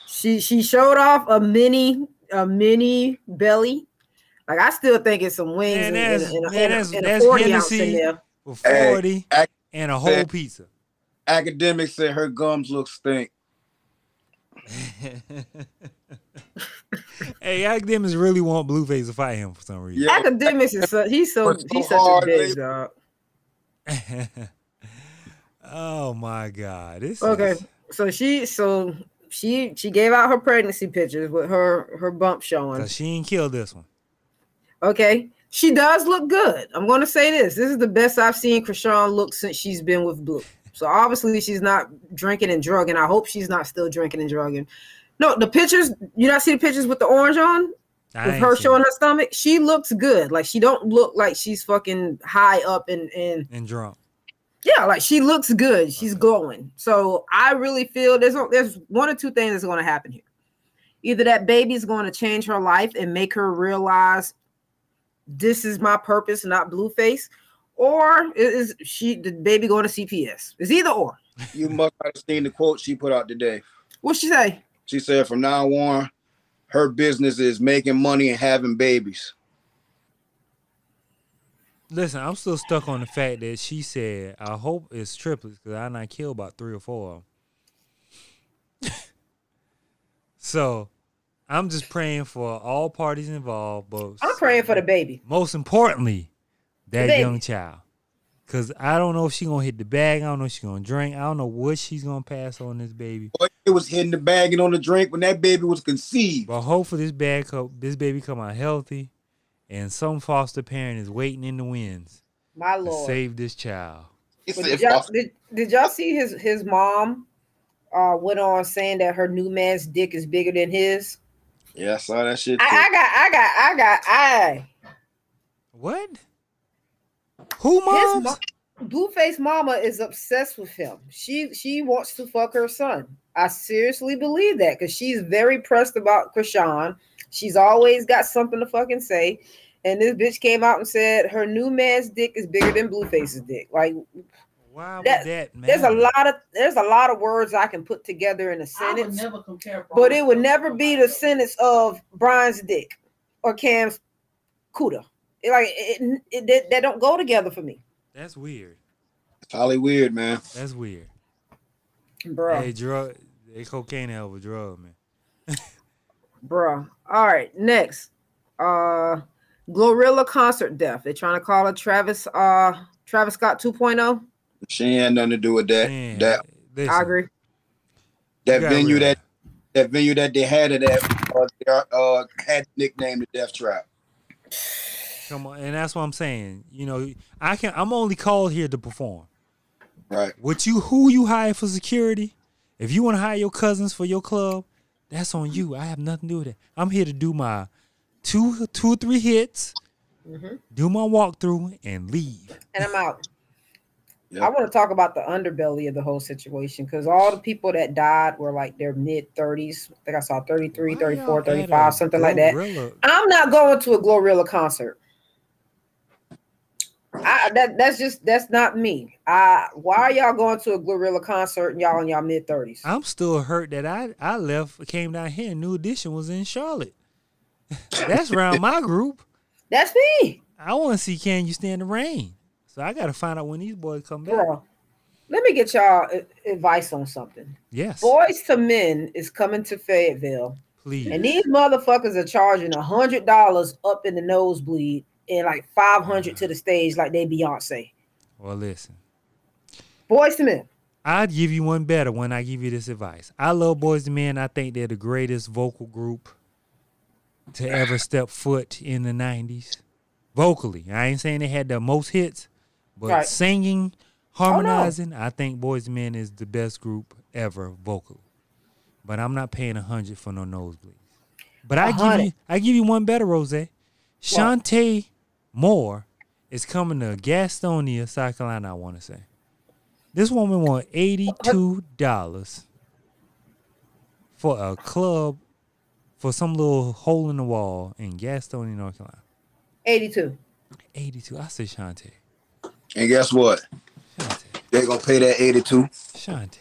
S3: She she showed off a mini a mini belly. Like I still think it's some wings
S2: Man,
S3: and, and,
S2: that's-
S3: and, a-
S2: man,
S3: and a-
S2: that's-
S3: and a
S2: that's
S3: 40 ounce in there.
S2: For
S1: Hey,
S2: forty
S1: ac-
S2: and a whole
S1: hey.
S2: pizza.
S1: Akademiks said her gums look stink.
S2: hey, Akademiks really want Blueface to fight him for some reason.
S1: Yeah.
S3: Akademiks is so, he's so
S1: Worked so
S3: he's such a bitch, dog.
S2: oh my god! This
S3: Okay,
S2: is-
S3: so she so she she gave out her pregnancy pictures with her her bump showing.
S2: She ain't killed this one.
S3: Okay. She does look good. I'm going to say this. This is the best I've seen Chrisean look since she's been with Blue. So obviously she's not drinking and drugging. I hope she's not still drinking and drugging. No, the pictures, you not see the pictures with the orange on?
S2: I
S3: With her showing
S2: it.
S3: her stomach? She looks good. Like she don't look like she's fucking high up and and
S2: and drunk.
S3: Yeah, like she looks good. She's glowing. So I really feel there's there's one or two things that's going to happen here. Either that baby's going to change her life and make her realize this is my purpose, not Blueface, or is she the baby going to CPS? It's either or.
S1: You must have seen the quote she put out today.
S3: What she say?
S1: She said, from now on, her business is making money and having babies.
S2: Listen, I'm still stuck on the fact that she said, "I hope it's triplets because I not killed about three or four of them." so, I'm just praying for all parties involved, but
S3: I'm praying for the baby.
S2: most importantly, that young child. Cause I don't know if she gonna hit the bag. I don't know if she gonna drink. I don't know what she's gonna pass on this baby.
S1: Boy, it was hitting the bag and on the drink when that baby was conceived.
S2: But hopefully this bag, co- this baby come out healthy, and some foster parent is waiting in the winds
S3: My
S2: to
S3: lord.
S2: save this child.
S1: He
S3: But
S1: said,
S3: did, y'all, did, did y'all see his his mom uh went on saying that her new man's dick is bigger than his?
S1: Yeah, I saw that shit.
S3: I,
S1: too.
S3: I got I got I got I
S2: What? Who
S3: his
S2: moms?
S3: mo- Blueface mama is obsessed with him. She she wants to fuck her son. I seriously believe that because she's very pressed about Chrisean. She's always got something to fucking say. And this bitch came out and said her new man's dick is bigger than Blueface's dick. Like
S2: Why would
S3: that-
S2: that, matter?
S3: there's a lot of there's a lot of words I can put together in a
S4: I would
S3: sentence,
S4: never compare.
S3: but it would never be the sentence of Brian's dick or Cam's cooter. It, like it, it, they, they don't go together for me,
S2: That's weird.
S1: It's Holly weird, man.
S2: That's weird.
S3: bro.
S2: Hey, drug. Hey, cocaine hell of a drug, man.
S3: Bruh. All right, next. Uh GloRilla concert death. They're trying to call it Travis uh Travis Scott oh? 2.0.
S1: She ain't had nothing to do with that.
S2: Man,
S1: that
S2: listen,
S3: I agree.
S1: that venue
S2: realize-
S1: that that venue that they had it at uh, they, uh, had nicknamed the Death Trap.
S2: Come on, and that's what I'm saying. You know, I can. I'm only called here to perform.
S1: Right.
S2: What you who you hire for security? If you want to hire your cousins for your club, that's on you. I have nothing to do with it. I'm here to do my two two or three hits,
S3: Mhm.
S2: do my walkthrough, and leave.
S3: And I'm out.
S1: Yep.
S3: I want to talk about the underbelly of the whole situation because all the people that died were like their mid 30s. I think I saw 33,
S2: Why
S3: 34, 35,
S2: a
S3: something like that. I'm not going to a GloRilla concert. I that that's just that's not me. I why are y'all going to a GloRilla concert and y'all in y'all mid 30s?
S2: I'm still hurt that I I left, came down here, and New Edition was in Charlotte. That's around my group.
S3: That's me,
S2: I want to see Can You Stand the Rain. So I got to find out when these boys come back.
S3: bro. Let me get y'all advice on something.
S2: Yes,
S3: Boyz II Men is coming to Fayetteville.
S2: please.
S3: And these motherfuckers are charging a hundred dollars up in the nosebleed and like five hundred to the stage, like they Beyonce.
S2: well, listen.
S3: Boyz II Men.
S2: I'd give you one better when I give you this advice. I love Boyz II Men. I think they're the greatest vocal group to ever step foot in the 90s. Vocally. I ain't saying they had the most hits, but
S3: Right.
S2: singing, oh, harmonizing, I think Boyz II Men is the best group ever vocally. But I'm not paying a hundred for no nosebleeds. But I give you I give you one better, Rose. Chanté Moore is coming to Gastonia, South Carolina, I want to say. This woman want eighty-two dollars for a club for some little hole in the wall in Gastonia, North Carolina.
S3: 82.
S2: Eighty-two. I said Chanté.
S1: And guess what?
S2: Chanté.
S1: They're gonna pay that 82.
S2: Chanté.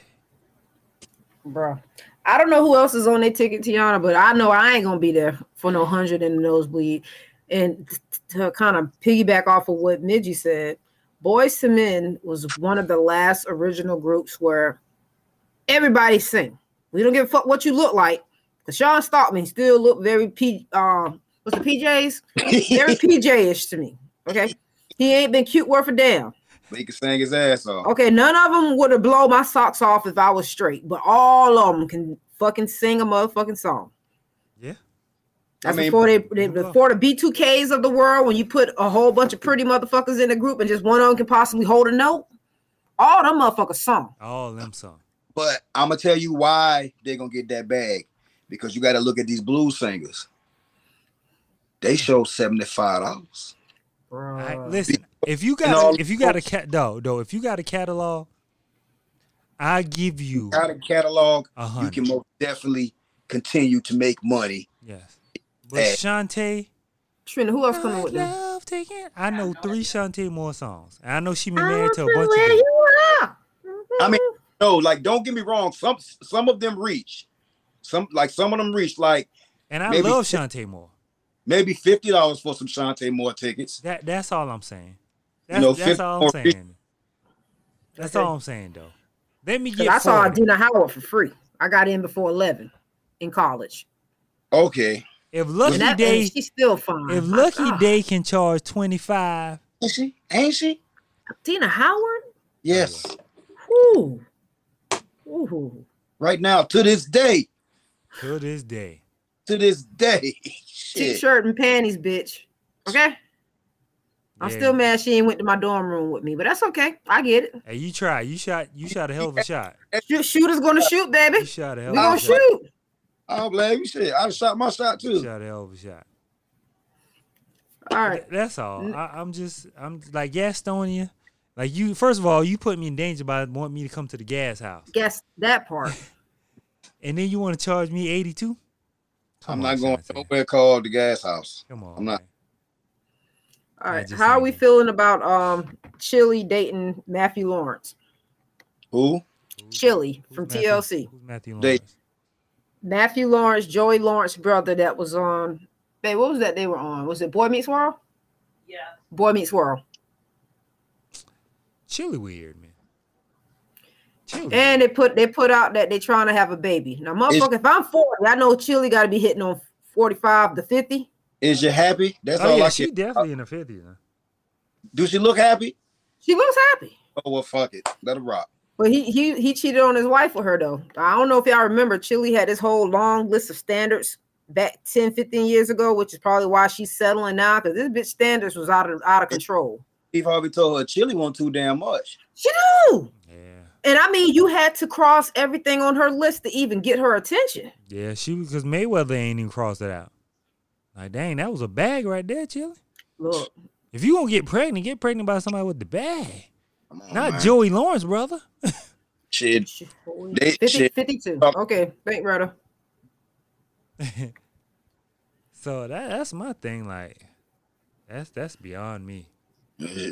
S3: Bro. I don't know who else is on their ticket, Tiana, but I know I ain't gonna be there for no hundred in the nosebleed. And to kind of piggyback off of what Midgie said, Boyz II Men was one of the last original groups where everybody sing. We don't give a fuck what you look like. The Shawn Stockman still look very P um what's the PJs? Very PJ-ish to me. Okay. He ain't been cute worth a damn.
S1: He can sing his ass off.
S3: Okay, none of them would have blown my socks off if I was straight, but all of them can fucking sing a motherfucking song.
S2: Yeah.
S3: That's
S1: mean,
S3: before they, they before the B2Ks of the world, when you put a whole bunch of pretty motherfuckers in a group and just one of them can possibly hold a note. All them motherfuckers sung.
S2: All them songs.
S1: But I'm gonna tell you why they're gonna get that bag. Because you gotta look at these blues singers. They show $75.
S2: I,
S3: Bruh.
S2: listen, if you got if you got a cat though, though, if you got a catalog, I give you
S1: Out of catalog,
S2: a
S1: you can most definitely continue to make money.
S2: Yes. But
S1: Hey.
S2: Chanté,
S3: Trina, who else
S2: I
S3: coming with them?
S2: love taking. I know three Chanté Moore songs. I know she been
S3: I
S2: married to a
S3: want
S2: bunch
S3: where
S2: of them.
S3: you are.
S1: I mean, mm-hmm. No, like don't get me wrong. Some some of them reach. Some like some of them reach like
S2: And I
S1: maybe-
S2: love Chanté Moore.
S1: maybe fifty dollars for some Chanté Moore tickets.
S2: That that's all I'm saying. That's,
S1: know,
S2: that's
S1: 50
S2: all I'm saying. That's
S3: Okay.
S2: all I'm saying though. Let me get
S3: I saw
S2: 40.
S3: Dina Howard for free. I got in before 11 in college.
S1: Okay.
S2: If Lucky
S3: that, Daye she's still fine.
S2: if Lucky
S3: God.
S2: Daye can charge 25,
S1: Is she? Ain't she?
S3: Tina Howard?
S1: Yes.
S3: Ooh. Ooh.
S1: Right now, to this day,
S2: to this day.
S1: to this day. Shit.
S3: T-shirt and panties, bitch. Okay? I'm
S2: Yeah.
S3: still mad she ain't went to my dorm room with me, but that's okay. I get it.
S2: Hey, you try. You shot. You shot a hell of a shot.
S3: Shoot, shooter's gonna shoot,
S2: You
S3: baby.
S2: shot a hell
S3: We gonna
S2: a shot.
S3: shoot.
S1: I don't blame you. Shit, I shot my shot
S2: You
S1: too.
S2: shot a hell of a shot.
S3: All right.
S2: That's all. I, I'm just. I'm like Gastonia. Like you. First of all, you put me in danger by wanting me to come to the gas house,
S3: Guess that part.
S2: and then you want to charge me 82.
S1: I'm
S2: Come
S1: not
S2: on,
S1: going
S2: Chanté.
S1: nowhere called the gas house.
S2: Come on.
S1: I'm not-
S2: man.
S3: All
S2: I
S3: right.
S2: just
S3: How are we
S2: it.
S3: feeling about um Chili dating Matthew Lawrence?
S1: Who?
S3: Chili from
S2: Matthew-
S3: TLC.
S2: Who's Matthew
S1: They-
S2: Lawrence?
S3: Matthew Lawrence, Joey Lawrence brother that was on. Babe, what was that they were on? Was it Boy Meets World?
S4: Yeah.
S3: Boy Meets World.
S2: Chilly weird, man. Chili.
S3: And they put they put out that they're trying to have a baby. Now, motherfucker, if I'm 40, I know Chili got to be hitting on 45 to 50.
S1: Is you happy? That's
S2: oh
S1: all
S2: yeah,
S1: I
S2: she
S1: can.
S2: definitely in the 50s. Huh?
S1: Do she look happy?
S3: She looks happy.
S1: Oh well, fuck it. Let her rock.
S3: But he he he cheated on his wife with her though. I don't know if y'all remember Chili had this whole long list of standards back 10, 15 years ago, which is probably why she's settling now because this bitch standards was out of out of control.
S1: Steve Harvey told her Chili won't too damn much.
S3: She do.
S2: Yeah.
S3: And I mean, you had to cross everything on her list to even get her attention.
S2: Yeah, she because Mayweather ain't even crossed it out. Like, dang, that was a bag right there, Chili.
S3: Look,
S2: If you gonna get pregnant, get pregnant by somebody with the bag,
S1: Come on,
S2: not
S1: man.
S2: Joey Lawrence, brother.
S1: Shit. They-
S3: 50,
S1: shit.
S3: 52.
S1: Um,
S3: Okay, thank brother.
S2: So that that's my thing. Like, that's that's beyond me.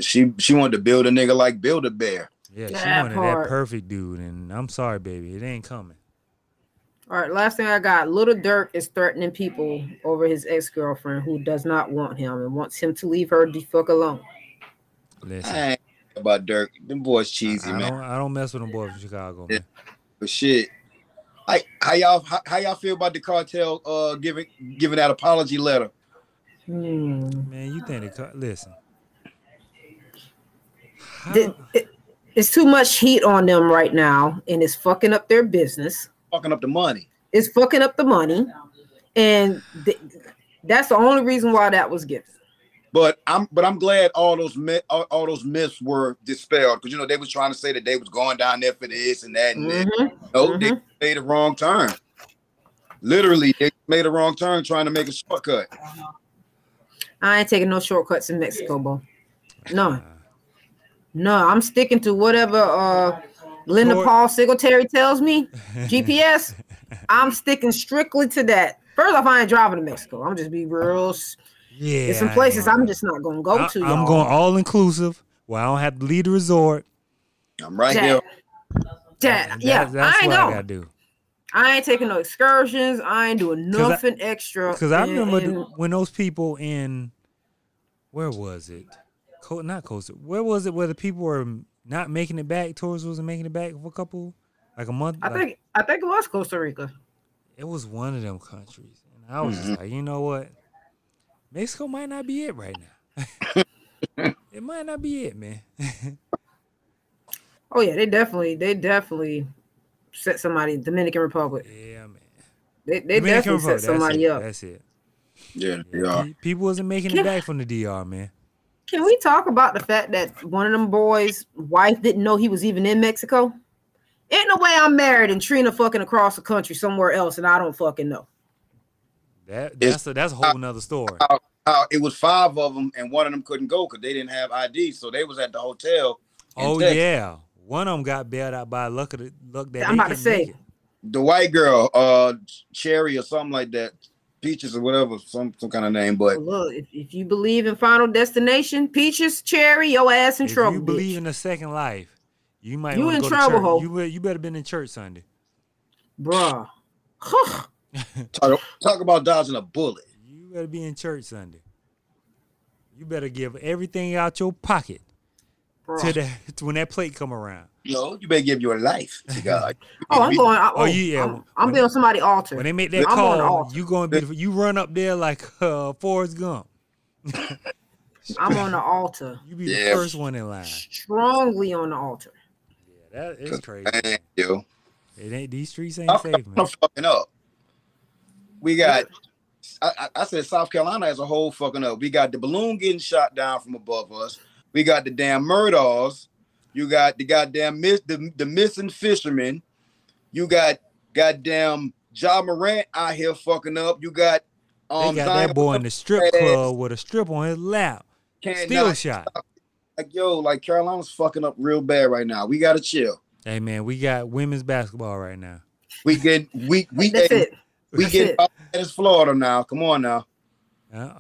S1: She she wanted to build a nigga like Build a Bear.
S2: Yeah, she
S3: That
S2: wanted
S3: part.
S2: that perfect dude, and I'm sorry, baby, it ain't coming.
S3: All right, last thing I got. Little Durk is threatening people over his ex girlfriend who does not want him and wants him to leave her the fuck alone.
S2: Listen,
S1: I ain't about Durk. Them boys cheesy,
S2: I
S1: man.
S2: don't I don't mess with them boys from Chicago.
S1: Yeah.
S2: Man.
S1: But shit. Like how y'all how, how y'all feel about the cartel uh giving giving that apology letter?
S3: Hmm.
S2: Man, you think they cut? Listen. How-
S3: The- it- it's too much heat on them right now, and it's fucking up their business.
S1: Fucking up the money.
S3: It's fucking up the money, and th- that's the only reason why that was given.
S1: But I'm but I'm glad all those myth, all, all those myths were dispelled because you know they was trying to say that they was going down there for this and that and that.
S3: Mhm.
S1: No, they
S3: Mhm.
S1: made a wrong turn. Literally, they made a wrong turn trying to make a shortcut.
S3: I ain't taking no shortcuts in Mexico, bro. No, no, I'm sticking to whatever uh Linda
S2: Lord-
S3: Paul Singletary tells me. GPS. I'm sticking strictly to that. First off, I ain't driving to Mexico. I'm just be real. S-
S2: yeah,
S3: There's some places
S2: am.
S3: I'm just not gonna go
S2: I,
S3: to.
S2: I'm
S3: y'all.
S2: going all inclusive. Well, I don't have to leave the resort.
S1: I'm right here.
S3: Dad, Dad,
S2: And
S3: yeah,
S2: that- that's
S3: I ain't
S2: what I
S3: going.
S2: gotta do.
S3: I ain't taking no excursions. I ain't doing
S2: 'Cause I-
S3: nothing extra.
S2: Because I remember
S3: and-
S2: when those people in where was it? Co- not Costa. Where was it? Where the people were not making it back. Tours wasn't making it back for a couple, like a month.
S3: I
S2: like-
S3: think I think it was Costa Rica.
S2: it was one of them countries, and I was
S1: Mm-hmm.
S2: just like, you know what? Mexico might not be it right now. it might not be it, man.
S3: Oh yeah, they definitely they definitely set somebody Dominican Republic.
S2: yeah, man.
S3: They they
S2: Dominican
S3: definitely set somebody
S2: that's
S3: up.
S2: It, that's it.
S1: Yeah,
S2: Yeah, People wasn't making
S3: Yeah.
S2: it back from the DR, man.
S3: Can we talk about the fact that one of them boys' wife didn't know he was even in Mexico? Ain't no way I'm married and Trina fucking across the country somewhere else and I don't fucking know.
S2: That
S1: It's-
S2: that's a, that's a whole nother story.
S1: Uh, it was five of them, and one of them couldn't go because they didn't have ID, so they was at the hotel.
S2: Oh
S1: Texas.
S2: yeah, one of them got bailed out by luck of the luck that
S3: I'm about to say.
S1: The white girl, uh, Cherry or something like that, Peaches or whatever, some some kind of name. But
S3: Well, look, if, if you believe in Final Destination, Peaches, Cherry, your ass in
S2: If
S3: trouble.
S2: you believe
S3: bitch.
S2: in a second life, you might
S3: You
S2: wanna
S3: in
S2: go
S3: trouble,
S2: to You be- you better been in church Sunday.
S3: Bruh.
S1: Talk, talk about dodging a bullet.
S2: You better be in church Sunday. You better give everything out your pocket
S3: Bruh.
S2: to the to when that plate come around.
S1: You know, you better give your life to God.
S3: Oh, I'm going. Oh,
S2: Oh, yeah,
S3: I'm,
S2: when-
S3: I'm building somebody altar.
S2: When they make that
S3: I'm
S2: call,
S3: altar.
S2: you going to be you run up there like uh, Forrest Gump.
S3: I'm on the altar.
S2: You be
S1: Yeah.
S2: the first one in line.
S3: Strongly on the altar.
S2: Yeah, that is crazy.
S1: Man, yo.
S2: It ain't these streets ain't
S1: I'm,
S2: safe,
S1: I'm fucking up. We got. I, I- I said South Carolina as a whole fucking up. We got the balloon getting shot down from above us. We got the damn Murdaughs. You got the goddamn miss the, the missing fishermen. You got goddamn Ja Morant out here fucking up. You got
S2: They
S1: um
S2: got
S1: Zion
S2: that boy in the strip
S1: ass.
S2: club with a strip on his lap.
S1: can't
S2: Still
S1: not-
S2: shot.
S1: like yo, like Carolina's fucking up real bad right now. We gotta chill.
S2: Hey man, we got women's basketball right now.
S1: We get we we
S3: That's
S1: getting,
S3: it.
S1: We
S3: That's
S1: get
S3: it.
S1: it's Florida now. Come on now.
S2: Uh,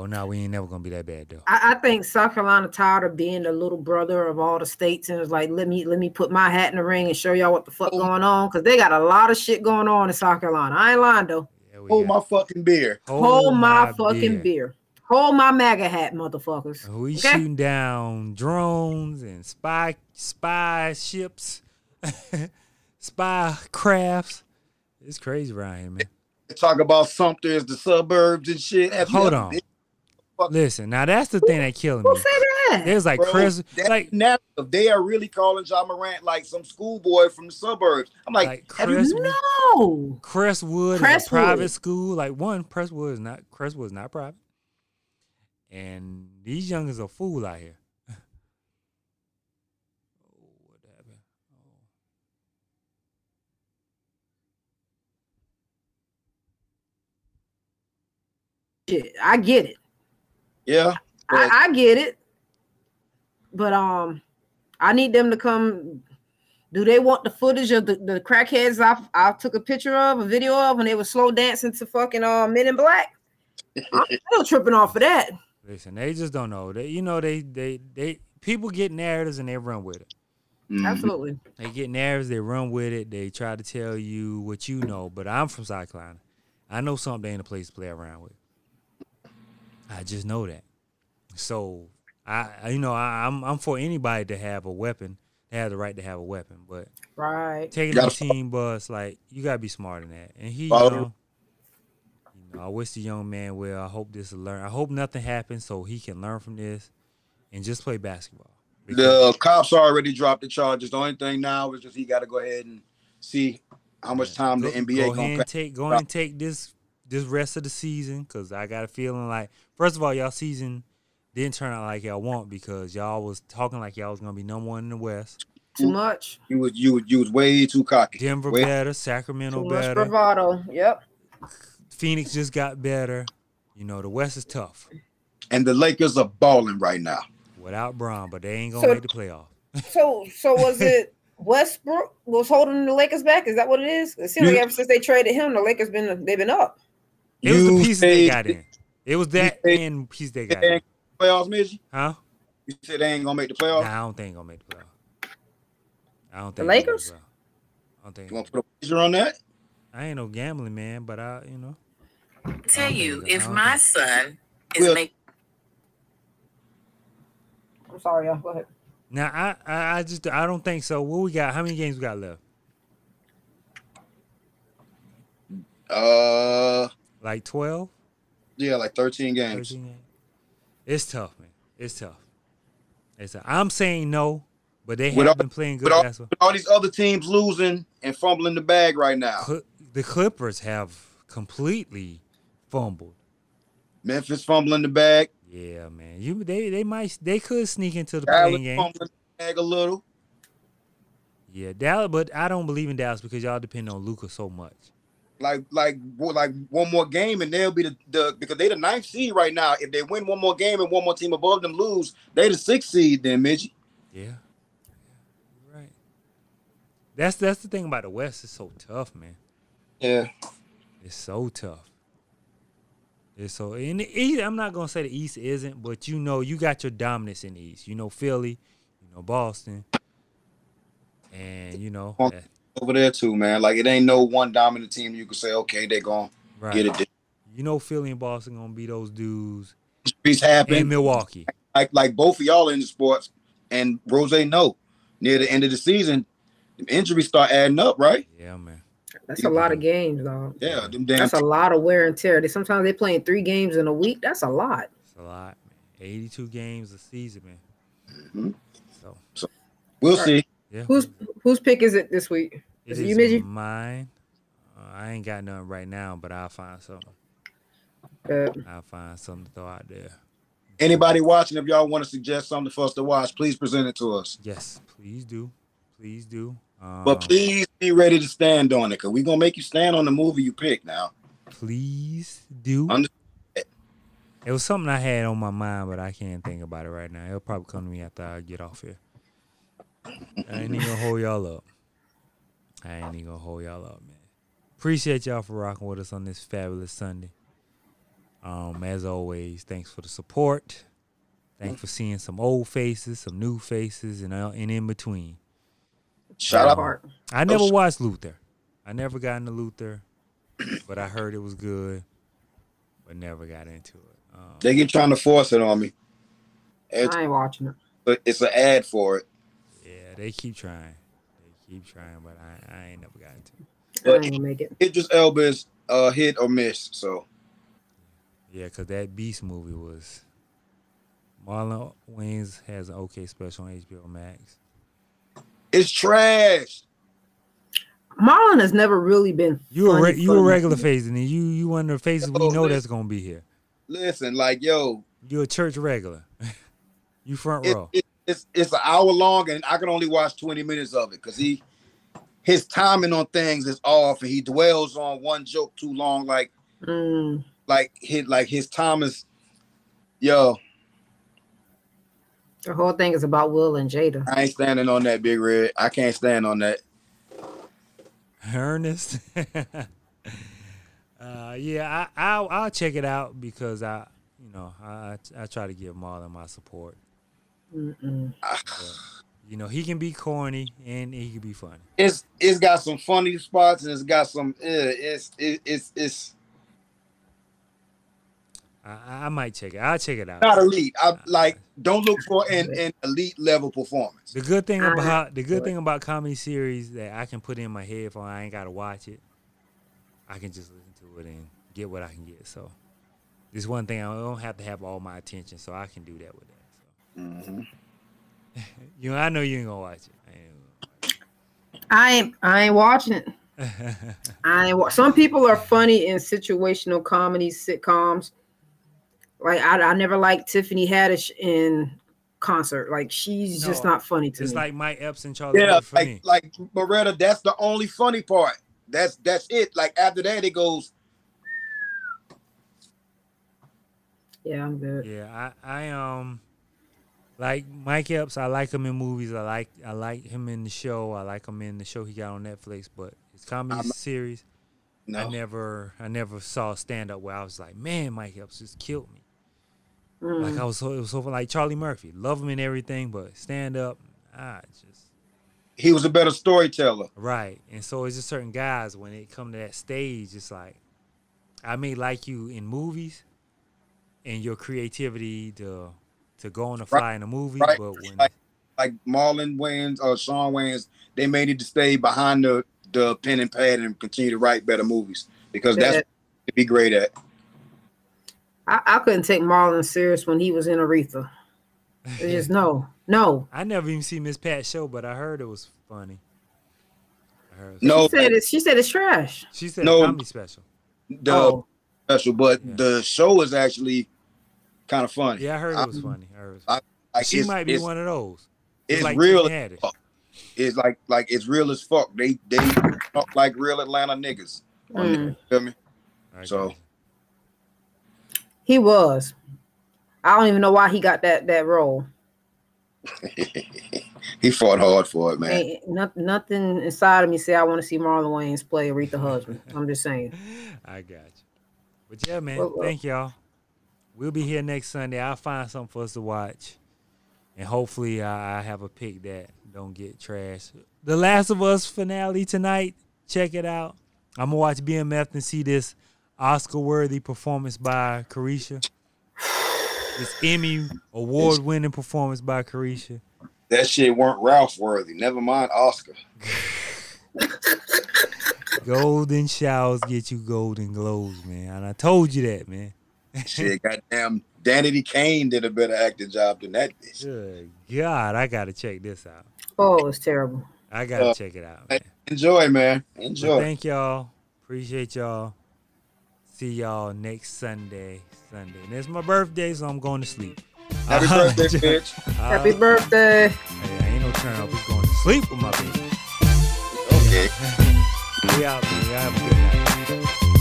S2: oh no, we ain't never gonna be that bad though.
S3: I, I think South Carolina tired of being the little brother of all the states and was like, let me let me put my hat in the ring and show y'all what the fuck
S1: Oh.
S3: going on because they got a lot of shit going on in South Carolina. I ain't lying though.
S2: Yeah,
S1: Hold
S2: got-
S1: my fucking beer.
S3: Hold, my, fucking beer. Hold my MAGA hat, motherfuckers.
S2: We
S3: Okay?
S2: shooting down drones and spy spy ships, spy crafts. It's crazy around here, man.
S1: Talk about Sumter as the suburbs and shit. Have
S2: Hold on. Listen, now that's the thing that killing
S3: Who
S2: me.
S3: said that?
S2: There's like
S1: bro?
S2: Chris,
S1: That's
S2: like
S1: narrative. They are really calling John Morant like some schoolboy from the suburbs. I'm like,
S2: like
S1: have you-
S2: Chris,
S3: No.
S2: Crestwood
S3: Crestwood.
S2: private school. Like one, Crestwood is not Crestwood is not private, and these youngins are fool out here. oh, what happened? Oh.
S3: Shit. I get it.
S1: Yeah. But-
S3: I, I get it. But um, I need them to come. Do they want the footage of the, the crackheads I I took a picture of, a video of, when they were slow dancing to fucking uh Men in Black? I'm still tripping off of that.
S2: Listen, they just don't know. They, you know, they, they, they. People get narratives and they run with it.
S1: Mhm.
S3: Absolutely.
S2: They get narratives, they run with it. They try to tell you what you know. But I'm from South Carolina. I know something ain't a place to play around with. I just know that. So I, I- you know, I, I'm I'm for anybody to have a weapon. They have the right to have a weapon, but
S3: Right.
S2: taking
S1: Gotta
S2: a team bus, like you gotta be smart in that. And he, you know, you know, I wish the young man well. I hope this will learn. I hope nothing happens so he can learn from this and just play basketball. Because-
S1: The cops already dropped the charges. The only thing now is just he got to go ahead and see how much time the NBA
S2: go
S1: gonna
S2: ahead and take go ahead and take this this rest of the season because I got a feeling like first of all y'all season didn't turn out like y'all want because y'all was talking like y'all was gonna be number one in the West.
S3: Too much.
S1: You was you was you was way too cocky.
S2: Denver
S1: Way-
S2: better, Sacramento
S3: Too much
S2: better,
S3: bravado. Yep.
S2: Phoenix just got better. You know the West is tough
S1: And the Lakers are balling right now.
S2: without Bron, but they ain't gonna
S3: So-
S2: make the playoff.
S3: So so was it Westbrook was holding the Lakers back? Is that what it is? It seems like ever since they traded him, the Lakers been they've been up.
S2: It was the
S1: You
S2: pieces they got in. It was that
S1: said-
S2: and piece they
S1: They
S2: got in.
S1: ain't playoffs, Midge?
S2: Huh?
S1: You said they ain't gonna make the playoffs. Nah.
S2: I don't think they gonna make the playoff. I don't think
S3: The
S2: they gonna make
S3: Lakers?
S2: I don't think.
S1: You want to put a wager on that?
S2: I ain't no gambling man, but I, you know.
S6: tell you,
S2: Okay,
S6: if
S2: okay.
S6: my son is
S1: Well-
S6: making
S3: I'm sorry, y'all. Go ahead.
S2: Now I, I, I just I don't think so. What we got? How many games we got left?
S1: Uh,
S2: Like 12?
S1: Yeah, like 13 games.
S2: 13 games? It's tough, man. It's tough. It's tough. I'm saying no, but they have
S1: all-
S2: been playing good
S1: all, all these other teams losing and fumbling the bag right now.
S2: Cl- the Clippers have completely fumbled.
S1: Memphis fumbling the bag.
S2: Yeah, man. You they they might they could sneak into the
S1: Dallas
S2: play-in game.
S1: fumbling the bag a little.
S2: Yeah, Dallas, but I don't believe in Dallas because y'all depend on Luka so much.
S1: Like, like, like one more game and they'll be the, the because they the ninth seed right now. If they win one more game and one more team above them lose, they the sixth seed. Then, Midgie.
S2: Yeah. yeah right. That's that's the thing about the West. It's so tough, man.
S1: Yeah.
S2: It's so tough. It's so in the East. I'm not gonna say the East isn't, but you know, you got your dominance in the East. You know, Philly, you know, Boston, and you know, eh,
S1: Over there too, man. Like it ain't no one dominant team you can say, okay, they gonna
S2: right.
S1: get it.
S2: You know, Philly and Boston gonna be those dudes.
S1: Injuries
S2: And
S1: happen.
S2: Milwaukee.
S1: Like like both of y'all in the sports and Rose know near the end of the season, the injuries start adding up, right?
S2: Yeah, man.
S3: That's a lot of games, though.
S1: Yeah, them damn
S3: That's a lot of wear and tear. They sometimes they playing three games in a week. That's a lot.
S2: It's a lot, man. 82 games a season, man.
S1: Mhm.
S2: So
S1: we'll see.
S2: Yeah.
S3: Whose whose pick is it this week?
S2: It
S3: is it
S2: is
S3: you, Midgie?
S2: mine. Uh, I ain't got nothing right now, but I'll find something.
S3: Uh,
S2: I'll find something to throw out there.
S1: Anybody watching, if y'all want to suggest something for us to watch, please present it to us.
S2: Yes, please do. Please do. Um,
S1: But please be ready to stand on it, cause we're gonna make you stand on the movie you pick now.
S2: please do.
S1: Under-
S2: it was something I had on my mind, but I can't think about it right now. It'll probably come to me after I get off here. I ain't even gonna hold y'all up. I ain't even gonna hold y'all up, man. Appreciate y'all for rocking with us on this fabulous Sunday. Um, as always, thanks for the support. Thanks for seeing some old faces, some new faces, and uh, and in between.
S1: Shout out.
S3: part.
S2: I never
S1: Oh,
S2: watched Luther. I never got into Luther, but I heard it was good, but never got into it. Um,
S1: They get trying to force it on me. It's,
S3: I ain't watching it.
S1: But it's an ad for it.
S2: Yeah, they keep trying. They keep trying, but I, I ain't never got into it.
S3: I ain't gonna make it.
S1: Idris Elba is uh, hit or miss. So
S2: Yeah, because that Beast movie was. Marlon Wayans has an okay special on HBO Max.
S1: it's trash.
S3: Marlon has never really been.
S2: You a re- you a regular face, and you you one of the faces we
S1: Oh,
S2: know
S1: listen.
S2: that's gonna be here.
S1: Listen, like yo,
S2: You a church regular. you front
S1: it,
S2: row.
S1: it, it's it's an hour long, and I can only watch twenty minutes of it because he his timing on things is off, and he dwells on one joke too long. Like
S3: Mm,
S1: like hit like his Thomas. Yo,
S3: The whole thing is about Will and Jada.
S1: I ain't standing on that big red. I can't stand on that.
S2: Ernest. uh, yeah, I, I'll I'll check it out because I, you know, I I try to give Marlon my support. You know, he can be corny and he can be funny.
S1: It's it's got some funny spots and it's got some. Uh, it's it, it's it's
S2: I, I might check it. I'll check it out.
S1: not elite. I like don't look for an, an elite level performance.
S2: The good thing about the good thing about comedy series that I can put in my headphone, I ain't gotta watch it. I can just listen to it and get what I can get. So this one thing I don't have to have all my attention, so I can do that with that. So
S1: Mhm.
S2: you know, I know you ain't gonna watch it.
S3: I ain't I ain't watching it.
S2: I ain't-
S3: I wa- some people are funny in situational comedies, sitcoms. Like I, I never liked Tiffany Haddish in concert. Like she's just not funny to
S2: It's
S3: me.
S2: It's like Mike Epps and Charlie
S1: Yeah,
S2: Murphy
S1: like
S2: me.
S1: like Beretta. That's the only funny part. That's that's it. Like after that, it goes.
S3: yeah, I'm good.
S2: Yeah, I, I um like Mike Epps. I like him in movies. I like I like him in the show. I like him in the show he got on Netflix. But his comedy
S1: I'm-
S2: series, I never I never saw a stand up where I was like, man, Mike Epps just killed me.
S3: Mm.
S2: Like I was so it was so like Charlie Murphy. Love him and everything, but stand up, ah, just
S1: he was a better storyteller.
S2: right. And so it's just certain guys when it come to that stage, it's like I may like you in movies and your creativity to to go on the
S1: Right,
S2: fly in a movie,
S1: right.
S2: but when
S1: Like- Like Marlon Wayans or Shawn Wayans, they may need to stay behind the the pen and pad and continue to write better movies because that's
S3: Yeah.
S1: what they'd be great at.
S3: I, I couldn't take Marlon serious when he was in Aretha. It's just no, no.
S2: I never even seen Miss Pat's show, but I heard it was funny. I it was
S1: No,
S3: She said it's she said it's trash.
S2: She said
S1: No.
S2: a comedy special.
S1: the
S3: oh,
S1: special, but
S2: Yeah.
S1: the show is actually kind of funny.
S2: Yeah, I heard it was
S3: Um,
S2: funny. I heard it was
S1: I-
S2: funny.
S1: like
S2: she
S1: it's,
S2: might be
S1: it's,
S2: one of those.
S1: It's
S2: like
S1: real. As
S2: Haddish.
S1: It's like like it's real as fuck. They they talk like real Atlanta niggas.
S3: Mm.
S1: you feel me?
S2: I
S1: So-
S3: he was. I don't even know why he got that that role.
S1: he fought hard for it, man.
S3: Ain't not, nothing inside of me say I want to see Marlon Wayans play Aretha husband. I'm just saying.
S2: I got you. But yeah, man,
S3: Well, well.
S2: thank y'all. We'll be here next Sunday. I'll find something for us to watch. And hopefully I, I have a pick that don't get trashed. The Last of Us finale tonight. Check it out. I'm gonna watch BMF and see this Oscar worthy performance by Caresha. This Emmy award winning performance by Caresha.
S1: That shit weren't Ralph worthy. Never mind Oscar.
S2: Golden showers get you golden glows, man. And I told you that, man.
S1: Shit, goddamn. Danity Kane did a better acting job than that bitch.
S2: Good God, I gotta check this out.
S3: Oh, it's terrible.
S2: I gotta
S1: Uh,
S2: check it out. Man.
S1: Enjoy, man.
S2: But
S1: Enjoy.
S2: thank y'all. Appreciate y'all. See y'all next Sunday. Sunday. And it's my birthday, so I'm going to sleep.
S1: Happy
S2: Uh,
S1: birthday, bitch.
S3: Happy
S2: uh,
S3: birthday.
S2: hey, ain't no turn up. We're going to sleep with my baby.
S1: Okay.
S2: We out, man. Y'all have a good night.